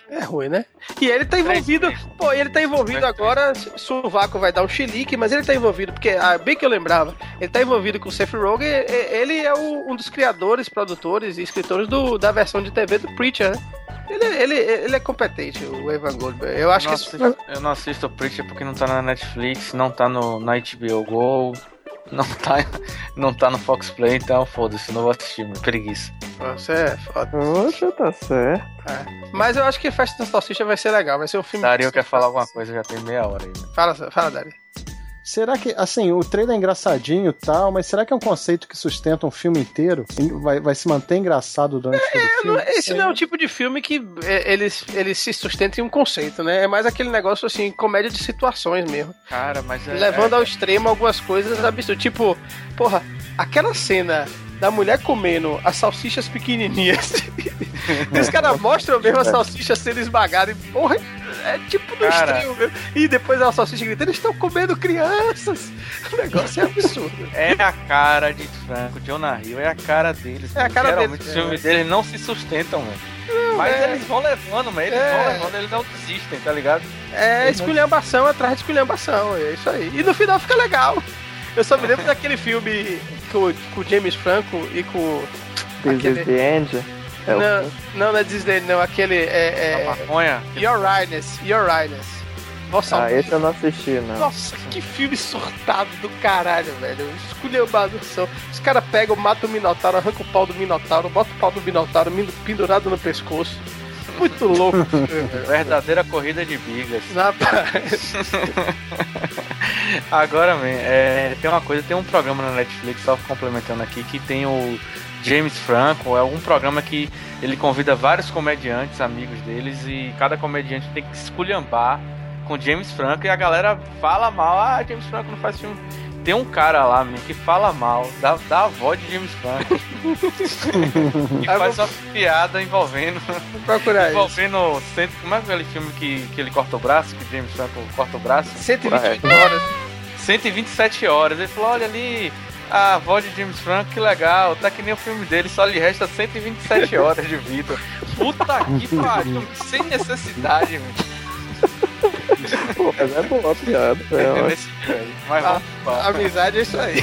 É ruim, né? E ele tá envolvido. Pô, ele tá envolvido agora. Suvaco vai dar um chilique, mas ele tá envolvido, porque, ah, bem que eu lembrava, ele tá envolvido com o Seth Rogen. Ele é o- um dos criadores, produtores e escritores do, da versão de TV do Preacher, né? Ele, ele, ele é competente, o Evan Goldberg. Eu acho não que. assisto- eu não assisto o Preacher porque não tá na Netflix, não tá no, na HBO Go, não tá, não tá no Fox Play, então foda-se, não vou assistir, meu, preguiça. Você é foda. Poxa, tá certo. É. Mas eu acho que Festa da Salsicha vai ser legal, vai ser um filme. Dario quer falar alguma coisa, já tem meia hora aí. né? Fala, fala, Dari. Será que, assim, o trailer é engraçadinho e tal, mas será que é um conceito que sustenta um filme inteiro? Vai, vai se manter engraçado durante todo o filme? Esse não é o tipo de filme que é, ele, ele se sustenta em um conceito, né? É mais aquele negócio assim, comédia de situações mesmo. Cara, mas é. levando ao extremo algumas coisas absurdas. Tipo, porra, aquela cena da mulher comendo as salsichas pequenininhas. e os caras mostram mesmo as salsichas sendo esmagadas. E, porra, é tipo no Cara. extremo mesmo. E depois a salsicha gritando, eles estão comendo crianças. O negócio é absurdo. É a cara de Franco, Jonah Hill, é a cara deles. É a cara deles, os filmes é. deles não se sustentam, mano. Mas é. eles vão levando, mas eles É. vão levando, eles não desistem, tá ligado? É esculhambação atrás de esculhambação, é isso aí. E no final fica legal. Eu só me lembro daquele filme com, com o James Franco e com. This Aquele- is the end. É Não, não, não é Disney, não. Aquele A é. maconha. é Your Rightness, Your Rightness. Nossa, Ah, esse eu não assisti, não. nossa, que filme surtado do caralho, velho. Esculhambação. Os caras pegam, matam o Minotauro, arrancam o pau do Minotauro, botam o pau do Minotauro min- pendurado no pescoço. Muito louco. esse filme, velho. Verdadeira corrida de bigas. Rapaz. Agora, man, é, tem uma coisa, tem um programa na Netflix, só complementando aqui, que tem o James Franco, é um programa que ele convida vários comediantes, amigos deles, e cada comediante tem que se esculhambar com James Franco, e a galera fala mal, ah, James Franco não faz filme. Tem um cara lá, que fala mal da, da avó de James Franco. e faz vou- uma piada envolvendo Vou procurar envolvendo cento, como é aquele filme que, que ele corta o braço, que James Franco corta o braço? 128 horas. 127 horas. Ele falou: olha ali, a voz de James Franco, que legal. Tá que nem o filme dele, só lhe resta 127 horas de vida. Puta que pariu, sem necessidade, velho. Pô, mas é boa a piada. É. Mas Ah, vamos lá. Amizade é isso aí.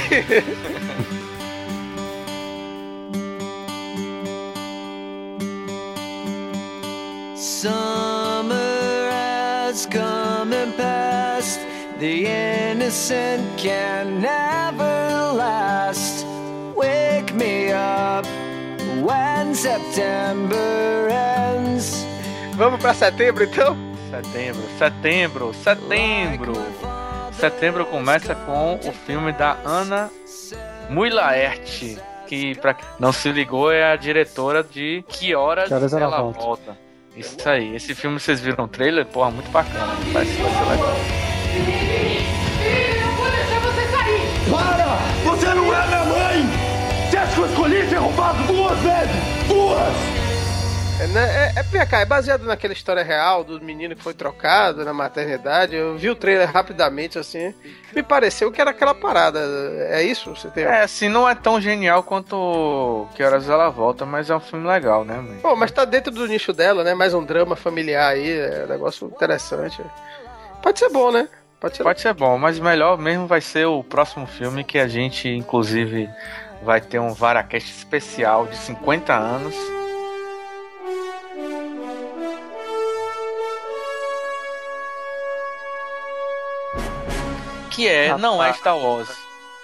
Summer has come and passed. The innocent can never last. Wake me up when September ends. Vamos pra setembro então? Setembro, setembro, setembro. Setembro começa com o filme da Ana Mui-Laerte, que pra quem não se ligou é a diretora de Que Horas, Que Horas Ela Ela Volta. Volta. Isso aí, esse filme vocês viram o trailer? Porra, muito bacana, vai, vai ser legal. Você não é minha mãe! Você acha que eu escolhi ser roubado duas vezes? Duas! É, né, é, é, é baseado naquela história real do menino que foi trocado na maternidade. Eu vi o trailer rapidamente assim. Me pareceu que era aquela parada. É isso? Você tem. É, assim, não é tão genial quanto Que Horas Ela Volta, mas é um filme legal, né, mãe? Pô, mas tá dentro do nicho dela, né? Mais um drama familiar aí. É um negócio interessante. Pode ser bom, né? Pode ser Pode ser bom, mas melhor mesmo vai ser o próximo filme que a gente, inclusive, vai ter um Varacast especial de 50 anos. Que é, não é Star Wars.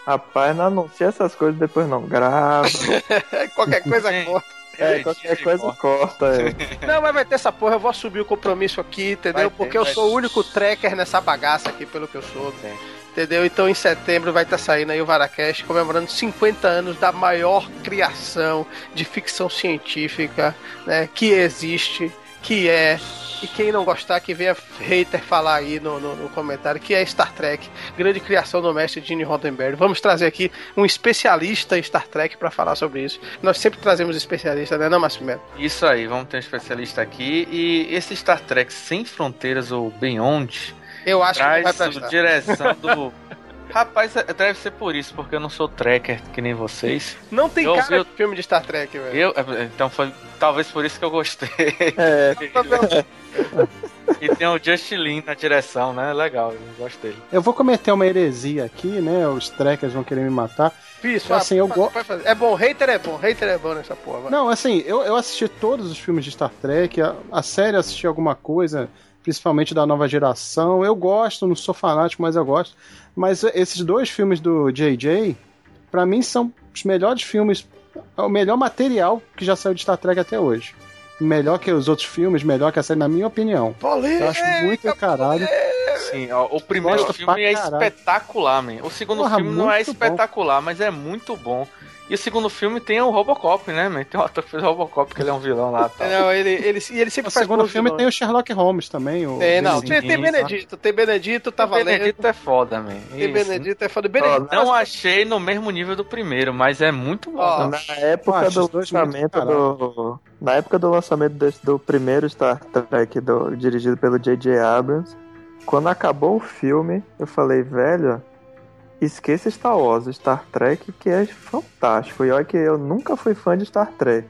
Rapaz, não anuncia essas coisas depois não. Grava. Qualquer coisa corta. É, qualquer coisa corta. É. Não, mas vai ter essa porra, eu vou assumir o compromisso aqui, entendeu? Vai ter, Porque eu sou o único tracker nessa bagaça aqui, pelo que eu sou. É. Entendeu? Então em setembro vai estar saindo aí o Varacast comemorando 50 anos da maior criação de ficção científica né, que existe, que é E quem não gostar, que venha hater falar aí no, no, no comentário, que é Star Trek, grande criação do mestre Gene Roddenberry. Vamos trazer aqui um especialista em Star Trek para falar sobre isso. Nós sempre trazemos especialistas, né, não, Márcio Melo? Isso aí, vamos ter um especialista aqui. E esse Star Trek Sem Fronteiras ou Beyond Eu acho que vai traz prestar. a direção do. Rapaz, é- deve ser por isso, porque eu não sou tracker que nem vocês. Não tem Eu cara de filme de Star Trek, velho. Eu, é, então foi talvez por isso que eu gostei. É, e tem o Justin Lin na direção, né? Legal, eu gosto dele. Eu vou cometer uma heresia aqui, né? Os trekkers vão querer me matar. Isso, Assim, eu pode- go- pode fazer. É bom, hater é bom, hater é bom nessa porra. vai. Não, assim, eu, eu assisti todos os filmes de Star Trek, a, a série eu assisti alguma coisa, principalmente da nova geração. Eu gosto, não sou fanático, mas eu gosto. Mas esses dois filmes do JJ, pra mim, são os melhores filmes, é o melhor material que já saiu de Star Trek até hoje. Melhor que os outros filmes, melhor que a série, na minha opinião. Eu acho muito caralho. Sim, ó, o primeiro Gosto filme é caralho. espetacular, man. O segundo Porra, filme não é muito bom. espetacular, mas é muito bom. E o segundo filme tem o Robocop, né, man? Tem o ator que fez o Robocop, que ele é um vilão lá. Tal. Não, ele, ele, e ele sempre No faz segundo filme vilões. tem o Sherlock Holmes também. O É, não, tem, tem. Benedito, tem Benedito, tá o valendo. Benedito é foda, man. Tem Isso. Benedito, é foda. Benedito, Não achei no mesmo nível do primeiro, mas é muito bom. Ó, na época do lançamento do. Na época do lançamento desse, do primeiro Star Trek do, dirigido pelo J.J. Abrams, quando acabou o filme, eu falei, velho, esqueça Star Wars, Star Trek, que é fantástico. E olha que eu nunca fui fã de Star Trek.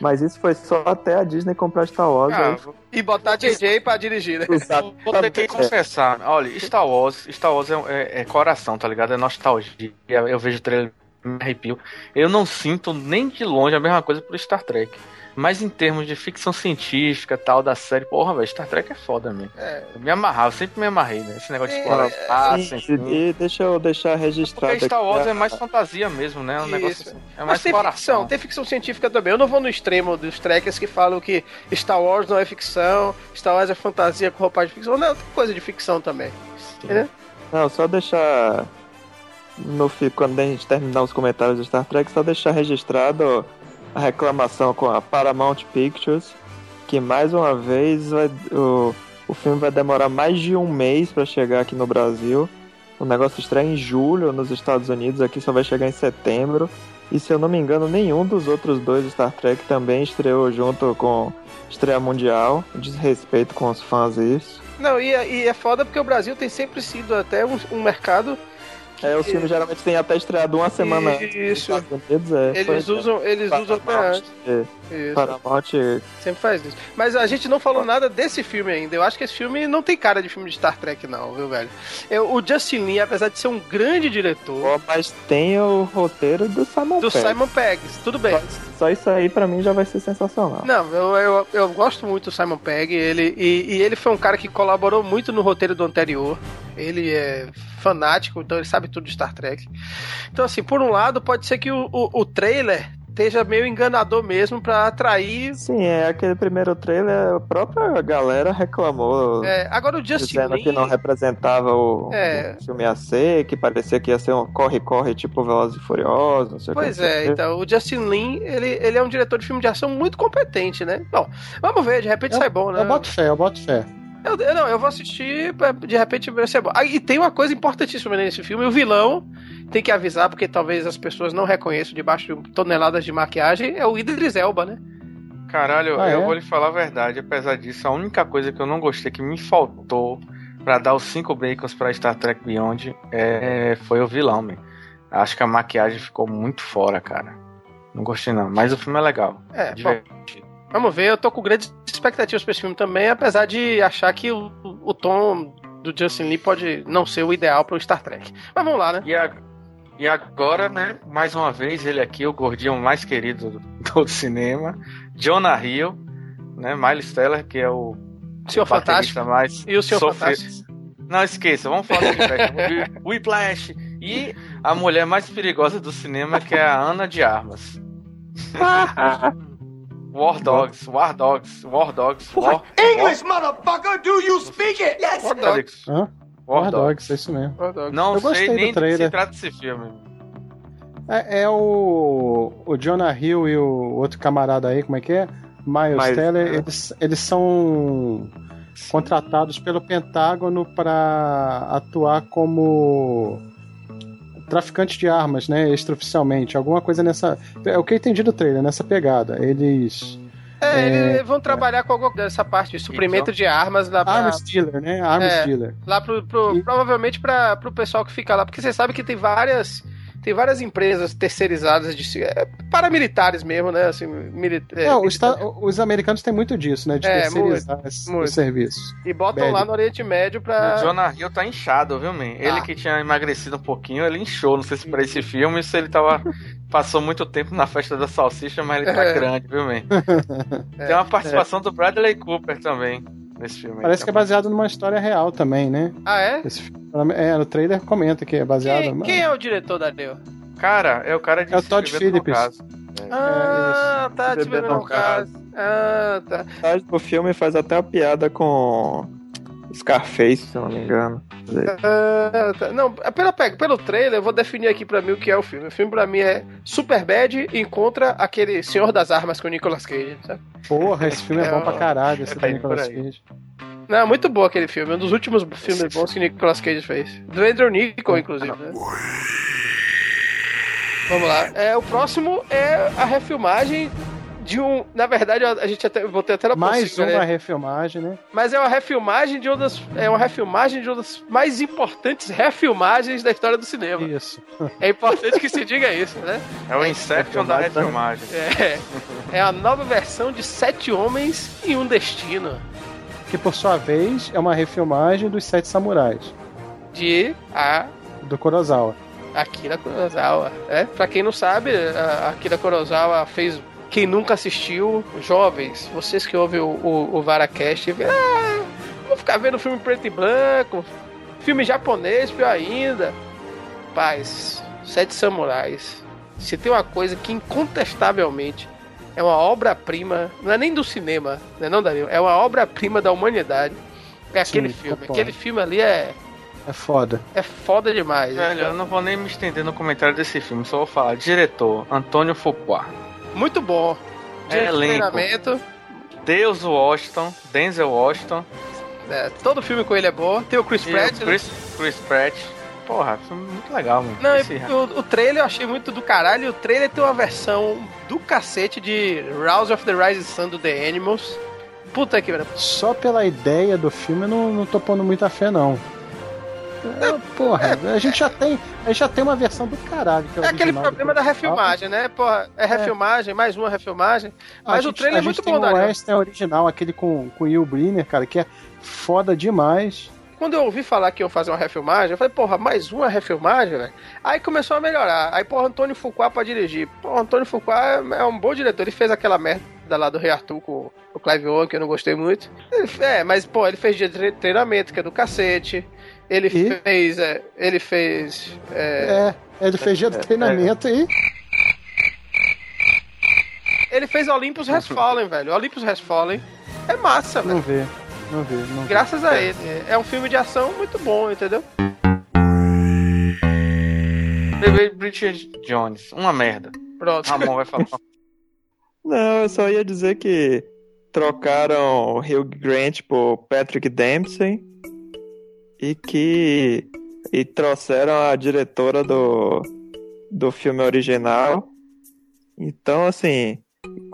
Mas isso foi só até a Disney comprar Star Wars. Ah, aí E botar JJ pra dirigir, né? Exato. Vou ter que confessar, olha, Star Wars, Star Wars é, é- é coração, tá ligado? É nostalgia. Eu vejo o trailer me arrepio. Eu não sinto nem de longe a mesma coisa pro Star Trek. Mas em termos de ficção científica tal da série, porra, velho, Star Trek é foda mesmo. É. Eu me amarrava, eu sempre me amarrei, né? Esse negócio de É, explorar é, espaço, Sim, enfim. e deixa eu deixar registrado Porque Star Wars aqui, é mais fantasia mesmo, né? Um Isso. negócio assim. É mais Mas tem coração. ficção, tem ficção científica também. Eu não vou no extremo dos trekkers que falam que Star Wars não é ficção, Star Wars é fantasia com roupagem de ficção. Não, tem coisa de ficção também. Entendeu? Não, só deixar. No, quando a gente terminar os comentários do Star Trek, só deixar registrado a reclamação com a Paramount Pictures, que mais uma vez vai- o, o filme vai demorar mais de um mês para chegar aqui no Brasil. O negócio estreia em julho nos Estados Unidos, aqui só vai chegar em setembro. E se eu não me engano, nenhum dos outros dois Star Trek também estreou junto com estreia mundial. Desrespeito com os fãs isso. Não, e, é- e é foda porque o Brasil tem sempre sido até um, um mercado. É, os filmes geralmente têm até estreado uma semana Isso. Unidos. É, Eles Foi- usam, eles usam até antes. é. Paramount Sempre faz isso. Mas a gente não falou nada desse filme ainda. Eu acho que esse filme não tem cara de filme de Star Trek, não, viu, velho? Eu- o Justin Lin, apesar de ser um grande diretor, Ó, mas tem o roteiro do Simon do Pegg. Simon Peggs, tudo bem. Só isso aí pra mim já vai ser sensacional. Não, eu, eu, eu gosto muito do Simon Pegg, ele, e, e ele foi um cara que colaborou muito no roteiro do anterior. Ele é fanático, então ele sabe tudo de Star Trek. Então, assim, por um lado, pode ser que o, o, o trailer esteja meio enganador mesmo pra atrair. Sim, é aquele primeiro trailer, a própria galera reclamou. É, agora o Justin Dizendo Lin. que não representava o, É. o filme a ser, que parecia que ia ser um corre-corre tipo Velozes e Furiosos, não sei o que. Pois o é, que. então, o Justin Lin, ele, ele é um diretor de filme de ação muito competente, né? Bom, vamos ver, de repente sai bom, né? Eu boto fé, eu boto fé. Eu, eu- não, eu vou assistir, pra- de repente vai ser bom. Ah, e tem uma coisa importantíssima nesse filme: o vilão tem que avisar, porque talvez as pessoas não reconheçam debaixo de toneladas de maquiagem, é o Idris Elba, né? Caralho, Ah, eu é? vou lhe falar a verdade. Apesar disso, a única coisa que eu não gostei, que me faltou pra dar os cinco bacons pra Star Trek Beyond, é, foi o vilão, man. Acho que a maquiagem ficou muito fora, cara. Não gostei não, mas o filme é legal. É, bom, Divertido. Vamos ver, eu tô com grandes expectativas pra esse filme também, apesar de achar que o, o tom do Justin Lee pode não ser o ideal pro Star Trek. Mas vamos lá, né? E, a- e agora, né, mais uma vez, ele aqui, o gordinho mais querido do, do cinema, Jonah Hill, né, Miles Teller, que é o Senhor Fantástico. mais E o Senhor sofre- Fantástico. Não, esqueça, vamos falar do Whiplash. Whiplash. E a mulher mais perigosa do cinema, que é a Ana de Armas. War Dogs, War Dogs, War Dogs, War, English, motherfucker! Do you speak it? Yes! War War Dogs. Hã? War War Dogs. Dogs, é isso mesmo. War Dogs. Não Eu gostei sei do nem do que trailer. se trata desse filme. É, é o, o Jonah Hill e o outro camarada aí, como é que é? Miles Mas- Teller, eles, eles são contratados pelo Pentágono para atuar como traficantes de armas, né, extraoficialmente, alguma coisa nessa, é o que eu entendi do trailer, nessa pegada. Eles É, É, eles vão trabalhar com alguma dessa parte de suprimento de armas lá pra, arms dealer, né? Arms É. dealer. lá pro, pro- provavelmente para pro pessoal que fica lá, porque você sabe que tem várias tem várias empresas terceirizadas de é, paramilitares mesmo, né? Assim, milita- é, É, os, os americanos têm muito disso, né, de É, terceirizar os serviços. e botam Bad. lá no Oriente Médio O pra Jonah Hill tá inchado, viu, man? Ele Ah. que tinha emagrecido um pouquinho, ele inchou. Não sei se pra esse filme, se ele tava. Passou muito tempo na festa da salsicha, mas ele tá É. grande, viu, man? Tem uma participação do Bradley Cooper também nesse filme. aí Parece que é baseado numa história real também, né? Ah, é? Esse filme, é, no trailer comenta que é baseado. Quem, quem é o diretor da Deu? Cara, é o cara de É o Todd Phillips. Caso. Ah, tá, beber vendo não no caso. Ah, tá. do filme faz até a piada com Scarface, se eu não me engano. Ah, tá. Não, pela, pe- pelo trailer, eu vou definir aqui pra mim o que é o filme. O filme pra mim é Superbad encontra aquele Senhor das Armas com o Nicolas Cage, sabe? Porra, esse filme é bom pra caralho, esse Tá do Nicolas. Cage. Não, muito bom aquele filme. Um dos últimos filmes bons que o Nicolas Cage fez. Do Andrew Nichol, inclusive, né? Vamos lá. É, o próximo é a refilmagem de um. Na verdade, a gente até. Botei até na Mais possível, uma né? refilmagem, né? Mas é uma refilmagem de uma das. É uma refilmagem de uma das mais importantes refilmagens da história do cinema. Isso. É importante que se diga isso, né? É o Inception da refilmagem. É, é a nova versão de Sete Homens e um Destino. Que por sua vez é uma refilmagem dos Sete Samurais, De a do Kurosawa. Akira Kurosawa. É, pra quem não sabe, a Akira Kurosawa fez. Quem nunca assistiu, jovens, vocês que ouvem o, o, o Varacast, ah, vou ficar vendo filme preto e branco, filme japonês, pior ainda. Paz, Sete Samurais. Se tem uma coisa que incontestavelmente é uma obra-prima, não é nem do cinema, né, não, Danilo? É uma obra-prima da humanidade. É aquele Sim, filme. concordo. Aquele filme ali é, É foda. é foda demais. Velho, eu não vou nem me estender no comentário desse filme, só vou falar. Diretor, Antônio Fuqua. Muito bom. É de elenco. treinamento. Deus Washington, Denzel Washington. É, todo filme com ele é bom. Tem o Chris e Pratt. o né? Chris, Chris Pratt. Porra, filme muito legal, mano. Não, Esse- o, o trailer eu achei muito do caralho. O trailer tem uma versão do cacete de Rouse of the Rising Sun do The Animals. Puta que pariu. Só pela ideia do filme eu não, não tô pondo muita fé, não. É, porra, a gente já tem. A gente já tem uma versão do caralho. É, É aquele problema da refilmagem, né? Porra, é refilmagem, mais uma refilmagem. A Mas o gente- trailer é a muito bom, tem o. Western original, aquele com, com o Will Brynner, cara, que é foda demais. Quando eu ouvi falar que iam fazer uma refilmagem, eu falei, porra, mais uma refilmagem, velho? Aí começou a melhorar. Aí, porra, Antônio Fuqua pra dirigir. Porra, Antônio Fuqua é é um bom diretor. Ele fez aquela merda lá do Rei Arthur com o Clive Owen, que eu não gostei muito. É, mas, pô, ele fez de tre- treinamento, que é do cacete. Ele E? fez. é, ele fez. é, É, ele fez dia do treinamento e. Ele fez Olympus Has Fallen, velho. Olympus Has Fallen é massa, velho. Não vê, não vê, não vê. Graças a ele. É um filme de ação muito bom, entendeu? Bebê Bridget Jones, uma merda. Pronto. Ramon vai falar. Não, eu só ia dizer que trocaram o Hugh Grant por Patrick Dempsey e que e trouxeram a diretora do, do filme original. Então, assim,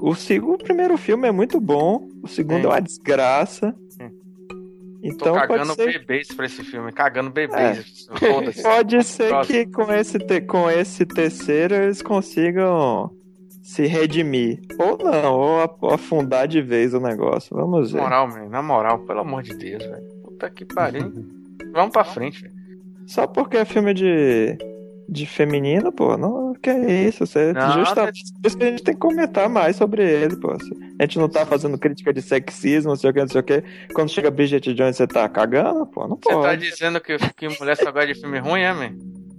o, o primeiro filme é muito bom, o segundo Sim. é uma desgraça. Tô Então pode cagando ser, bebês pra esse filme, cagando bebês. Foda-se. pode ser Próximo. que com esse, te- com esse terceiro eles consigam se redimir. Ou não, ou afundar de vez o negócio. Vamos Na ver. moral, man, na moral, pelo amor de Deus, velho. Puta que pariu. Vamos pra frente, velho. Só porque é filme de, de feminino, pô, não, que é isso. Você, Não, justamente por isso que a gente tem que comentar mais sobre ele, pô. A gente não tá fazendo crítica de sexismo, não sei o que, não sei o que. Quando chega Bridget Jones, você tá cagando, pô, não Você tá pode. dizendo que, que mulher só gosta de filme ruim, é, man?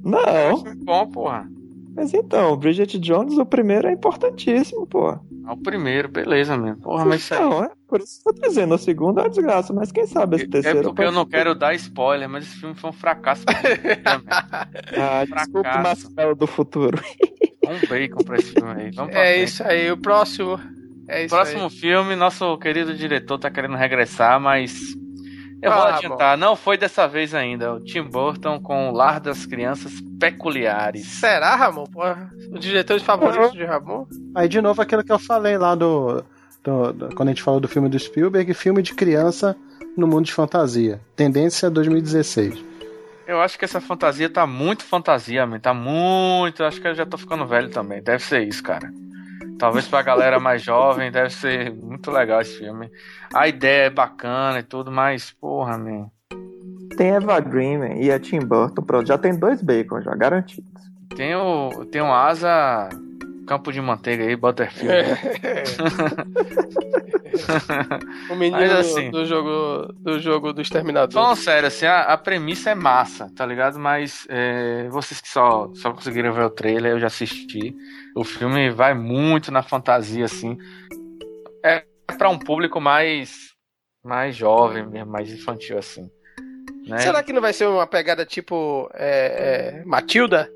Não, Filme bom, porra. mas então, Bridget Jones, o primeiro é importantíssimo, pô. É o primeiro, beleza, man. Porra, mas isso aí. Não, é por isso que eu tô dizendo, o segundo é uma desgraça, mas quem sabe esse É terceiro porque eu não ser. quero dar spoiler, mas esse filme foi um fracasso. Ah, desculpe, fracasso. Marcelo do futuro. um bacon pra esse filme aí. Vamos pra É frente. isso aí. O próximo É isso Próximo aí. filme, nosso querido diretor tá querendo regressar, mas eu vou Ah, adiantar, não foi dessa vez ainda. O Tim Burton com o Lar das Crianças Peculiares. Será, Ramon? Porra, os diretores favoritos de Ramon? Aí de novo aquilo que eu falei lá do, do- do- quando a gente falou do filme do Spielberg, filme de criança no mundo de fantasia. Tendência 2016. Eu acho que essa fantasia tá muito fantasia, man. Tá muito. Acho que eu já tô ficando velho também. Deve ser isso, cara. Talvez pra galera mais jovem, deve ser muito legal esse filme. A ideia é bacana e tudo, mas, porra, man. Tem Eva Green e a Tim Burton, pronto, já tem dois bacon já, garantidos. Tem o, tem o Asa Campo de Manteiga aí, Butterfield. O menino Mas assim- do, jogo do jogo do Exterminador. Falando sério, assim, a, a premissa é massa, tá ligado? Mas é, vocês que só, só conseguiram ver o trailer, eu já assisti. O filme vai muito na fantasia, assim. É pra um público mais, mais jovem mesmo, mais infantil, assim. Né? Será que não vai ser uma pegada tipo é, é, Matilda?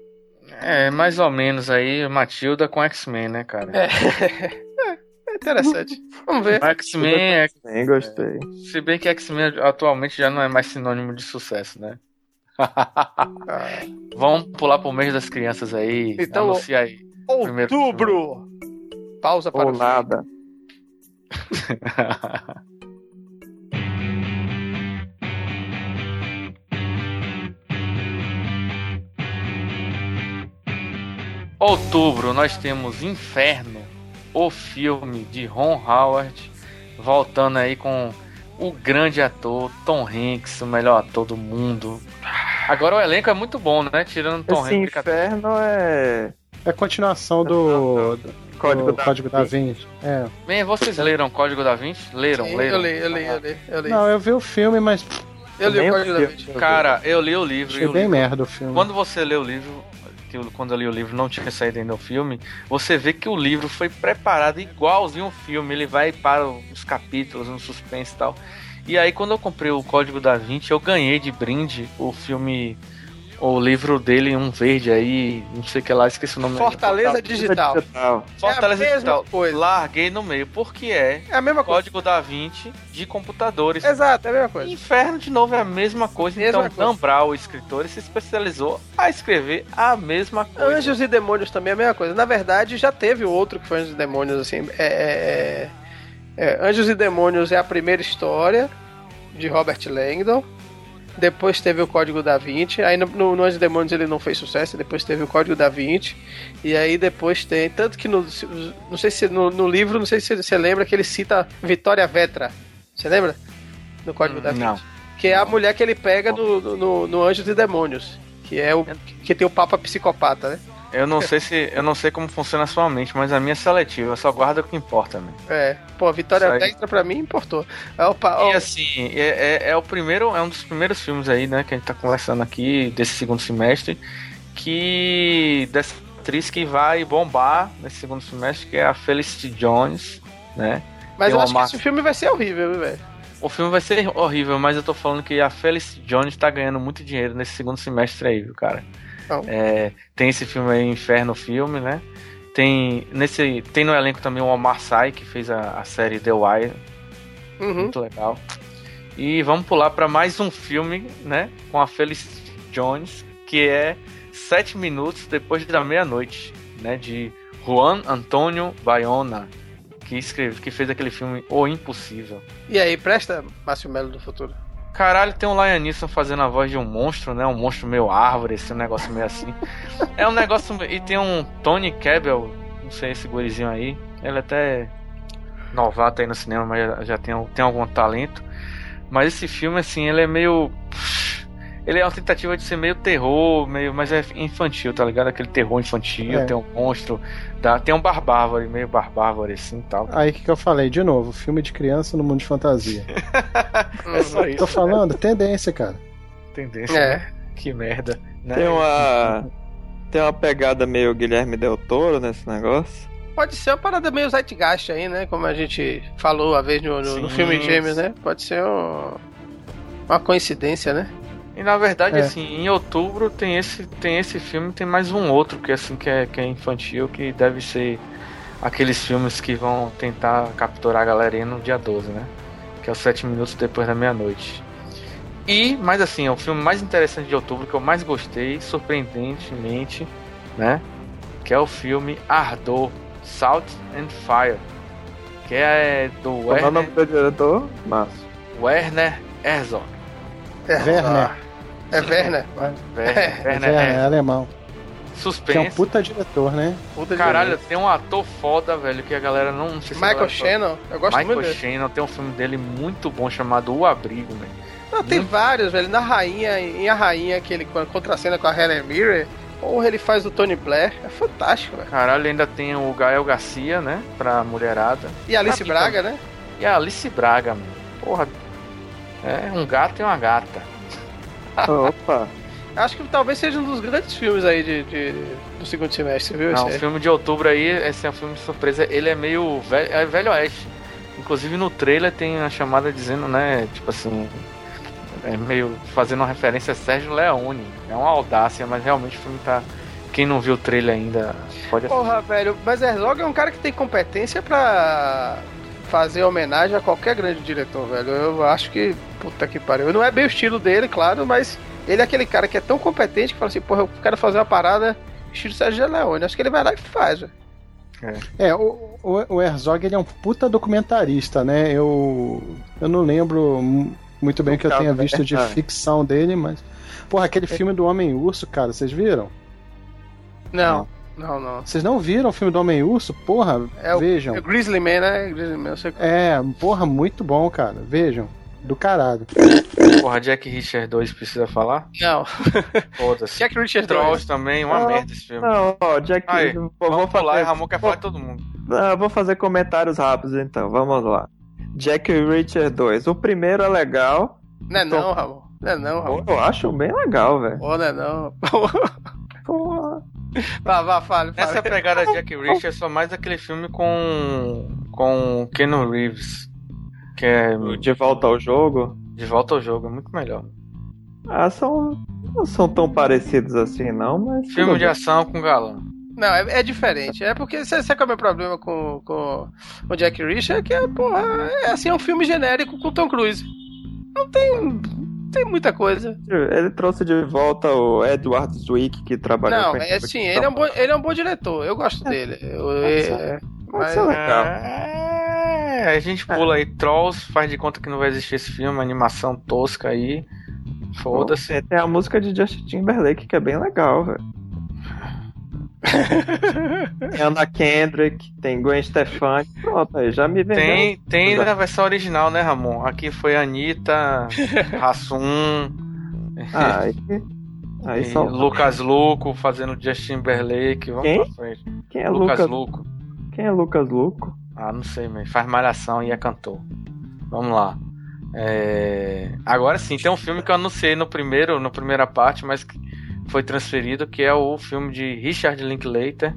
É, mais ou menos aí, Matilda com X-Men, né, cara? É. É interessante. Vamos ver. X-Men é Sim, gostei. Se bem que X-Men atualmente já não é mais sinônimo de sucesso, né? Vamos pular pro mês das crianças aí. Então, anuncia aí. Primeiro Outubro! Pausa para Ou o nada. Outubro, nós temos Inferno, o filme de Ron Howard, voltando aí com o grande ator Tom Hanks, o melhor ator do mundo. Agora o elenco é muito bom, né? Tirando Tom Esse Hanks. inferno é. É a continuação do, do Código do da Código da Vinci. É. Bem, vocês leram Código da Vinci? Leram, Sim, leram? eu li, eu li, eu li, eu li. Não, eu vi o filme, mas eu li o Código da. Vinci. Cara, eu li o livro. e achei o bem livro- merda o filme. Quando você lê o livro, que eu- quando eu li o livro não tinha saído ainda o filme, você vê que o livro foi preparado igualzinho o filme. Ele vai para os capítulos, no suspense e tal. E aí, quando eu comprei o Código da Vinci, eu ganhei de brinde o filme, o livro dele, um verde aí, não sei o que lá, esqueci o nome. Fortaleza Digital. Digital. Fortaleza é a mesma Digital. coisa. Larguei no meio, porque é É a mesma coisa. Código da Vinci de computadores. Exato, é a mesma coisa. Inferno de novo é a mesma coisa. Mesma então, coisa. Dan Brown, o escritor, se especializou a escrever a mesma coisa. Anjos e Demônios também é a mesma coisa. Na verdade, já teve o outro que foi Anjos e Demônios, assim. É, é- é- é, Anjos e Demônios é a primeira história de Robert Langdon. Depois teve o Código da Vinci. Aí no, no, no Anjos e Demônios ele não fez sucesso. Depois teve o Código da Vinci. E aí depois tem. Tanto que no. Não sei se no, no livro, não sei se você lembra que ele cita Vitória Vetra. Você lembra? No Código da Vinci. Não. Que é a mulher que ele pega no, no, no Anjos e Demônios. Que é o. Que tem o Papa Psicopata, né? Eu não sei se. Eu não sei como funciona a sua mente, mas a minha é seletiva, só guarda o que importa, né? É, pô, Vitória Isso aí. Vectra pra mim importou. É o pa- ó, E assim, é, é, é o primeiro, é um dos primeiros filmes aí, né, que a gente tá conversando aqui desse segundo semestre, que dessa atriz que vai bombar nesse segundo semestre, que é a Felicity Jones, né? mas tem eu acho que esse filme vai ser horrível, velho. O filme vai ser horrível, mas eu tô falando que a Felicity Jones tá ganhando muito dinheiro nesse segundo semestre aí, viu, cara? É, tem esse filme aí, Inferno Filme, né? Tem, nesse, tem no elenco também o Omar Sy, que fez a, a série The Wire, Uhum. muito legal. E vamos pular para mais um filme, né? Com a Felicity Jones, que é Sete Minutos Depois da Meia-Noite, né? De Juan Antônio Bayona, que, escreve, que fez aquele filme O Impossível. E aí, presta Márcio Melo do futuro. Caralho, tem o Liam Neeson fazendo a voz de um monstro, né? Um monstro meio árvore, esse negócio meio assim. É um negócio. E tem um Tony Cabell, não sei esse gurizinho aí. Ele até é novato aí no cinema, mas já, já tem, tem algum talento. Mas esse filme, assim, ele é meio. Ele é uma tentativa de ser meio terror, meio, mas é infantil, tá ligado? Aquele terror infantil, É. tem um monstro, dá, tem um barbárvore, meio barbárvore assim e tal. Aí o que, que eu falei? De novo, filme de criança no mundo de fantasia. É só isso. Tô falando, tendência, cara. Tendência. É. né? Que merda. Né? Tem uma. Tem uma pegada meio Guilherme Del Toro nesse negócio. Pode ser uma parada meio Zeitgeist aí, né? Como a gente falou uma vez no, no- no Sim. filme Gêmeos, né? Pode ser um- uma coincidência, né? E na verdade, É. assim, em outubro tem esse, tem esse filme, tem mais um outro que assim que é, que é infantil, que deve ser aqueles filmes que vão tentar capturar a galerinha no dia 12, né? Que é os 7 minutos depois da meia-noite. E, mas assim, é o filme mais interessante de outubro que eu mais gostei, surpreendentemente, né? Que é o filme Ardor, Salt and Fire. Que é do Como é o Werner, nome do diretor? Márcio. Werner Herzog. É, Werner. É Werner. Werner, É, Werner é, é alemão. Que é um Suspense. puta diretor, né? Puta Caralho, beleza. tem um ator foda, velho, que a galera não, não sei se Michael Shannon, eu gosto Michael muito dele. Shannon tem um filme dele muito bom chamado O Abrigo, velho. Não, tem vários, velho. Na Rainha, em A Rainha, que ele contracena com a Helen Mirren, porra, ele faz o Tony Blair. É fantástico, velho. Caralho, ainda tem o Gael Garcia, né? Pra mulherada. E a Alice Ah, Braga, né? E a Alice Braga, mano. Porra. É um gato e uma gata. Opa. Acho que talvez seja um dos grandes filmes aí de, de- do segundo semestre, viu? Não, o filme de outubro aí, esse é um filme de surpresa. Ele é meio velho, é velho oeste. Inclusive no trailer tem a chamada dizendo, né? Tipo assim. É meio fazendo uma referência a Sérgio Leone. É uma audácia, mas realmente o filme tá. Quem não viu o trailer ainda pode assistir. Porra, velho, mas Herzog é um cara que tem competência pra fazer homenagem a qualquer grande diretor, velho. Eu acho que, puta que pariu. Não é bem o estilo dele, claro, mas ele é aquele cara que é tão competente que fala assim, porra, eu quero fazer uma parada estilo Sérgio Leone. Acho que ele vai lá e faz, velho. É, o, o, o Herzog ele é um puta documentarista, né? Eu, eu não lembro mu- muito bem o que eu tenha visto de ficção dele, mas. Porra, aquele filme do Homem-Urso, cara, vocês viram? Não, não, não. Vocês não viram o filme do Homem-Urso? Porra, É o, vejam. é o Grizzly Man, né? Grizzly Man, eu sei É, porra, muito bom, cara. Vejam. Do caralho. Porra, Jack Richard 2 precisa falar? Não. Foda-se. Jack Richard Trolls 2. também, uma Não, merda esse filme. Não, ó, Jack. Aí, vou, Vamos vou falar, fazer, Ramon quer falar de todo mundo. Ah, vou fazer comentários rápidos então, vamos lá. Jack Richard 2. O primeiro é legal. Não é não, Ramon. Não é não, Ramon. Eu acho bem legal, velho. Pô, não é não. Porra. Vá, vá, fale, fale. Essa pegada de Jack Richard é só mais aquele filme com. com Keanu Reeves. Que é De volta ao jogo. De Volta ao Jogo, é muito melhor. Ah, são. Não são tão parecidos assim, não, mas. Filme de bem. ação com galã. Não, é, é diferente. É porque você sabe qual é o meu problema com, com o Jack Reacher? É que, é, porra, é assim, é um filme genérico com Tom Cruise. Não tem, tem muita coisa. Ele trouxe de volta o Edward Zwick, que trabalhou Não, com é assim, ele é, um bom, ele é um bom diretor. Eu gosto dele. Eu, é, Pode mas- ser legal. É, a gente pula aí Trolls, faz de conta que não vai existir esse filme, animação tosca aí. Foda-se. Tem a música de Justin Timberlake, que é bem legal, velho. Tem Anna Kendrick, tem Gwen Stefani. Pronto, aí já me vendeu. Tem, tem na versão original, né, Ramon? Aqui foi Anitta, Rassum, Ah, aí, aí só. Lucas Luco fazendo Justin Timberlake. Vamos Quem? pra frente. Quem é Lucas Lucas? Luco. Quem é Lucas Luco? Ah, não sei, mas faz malhação e é cantor. Vamos lá. É, Agora sim, tem um filme que eu anunciei no primeiro, na primeira parte, mas que foi transferido, que é o filme de Richard Linklater,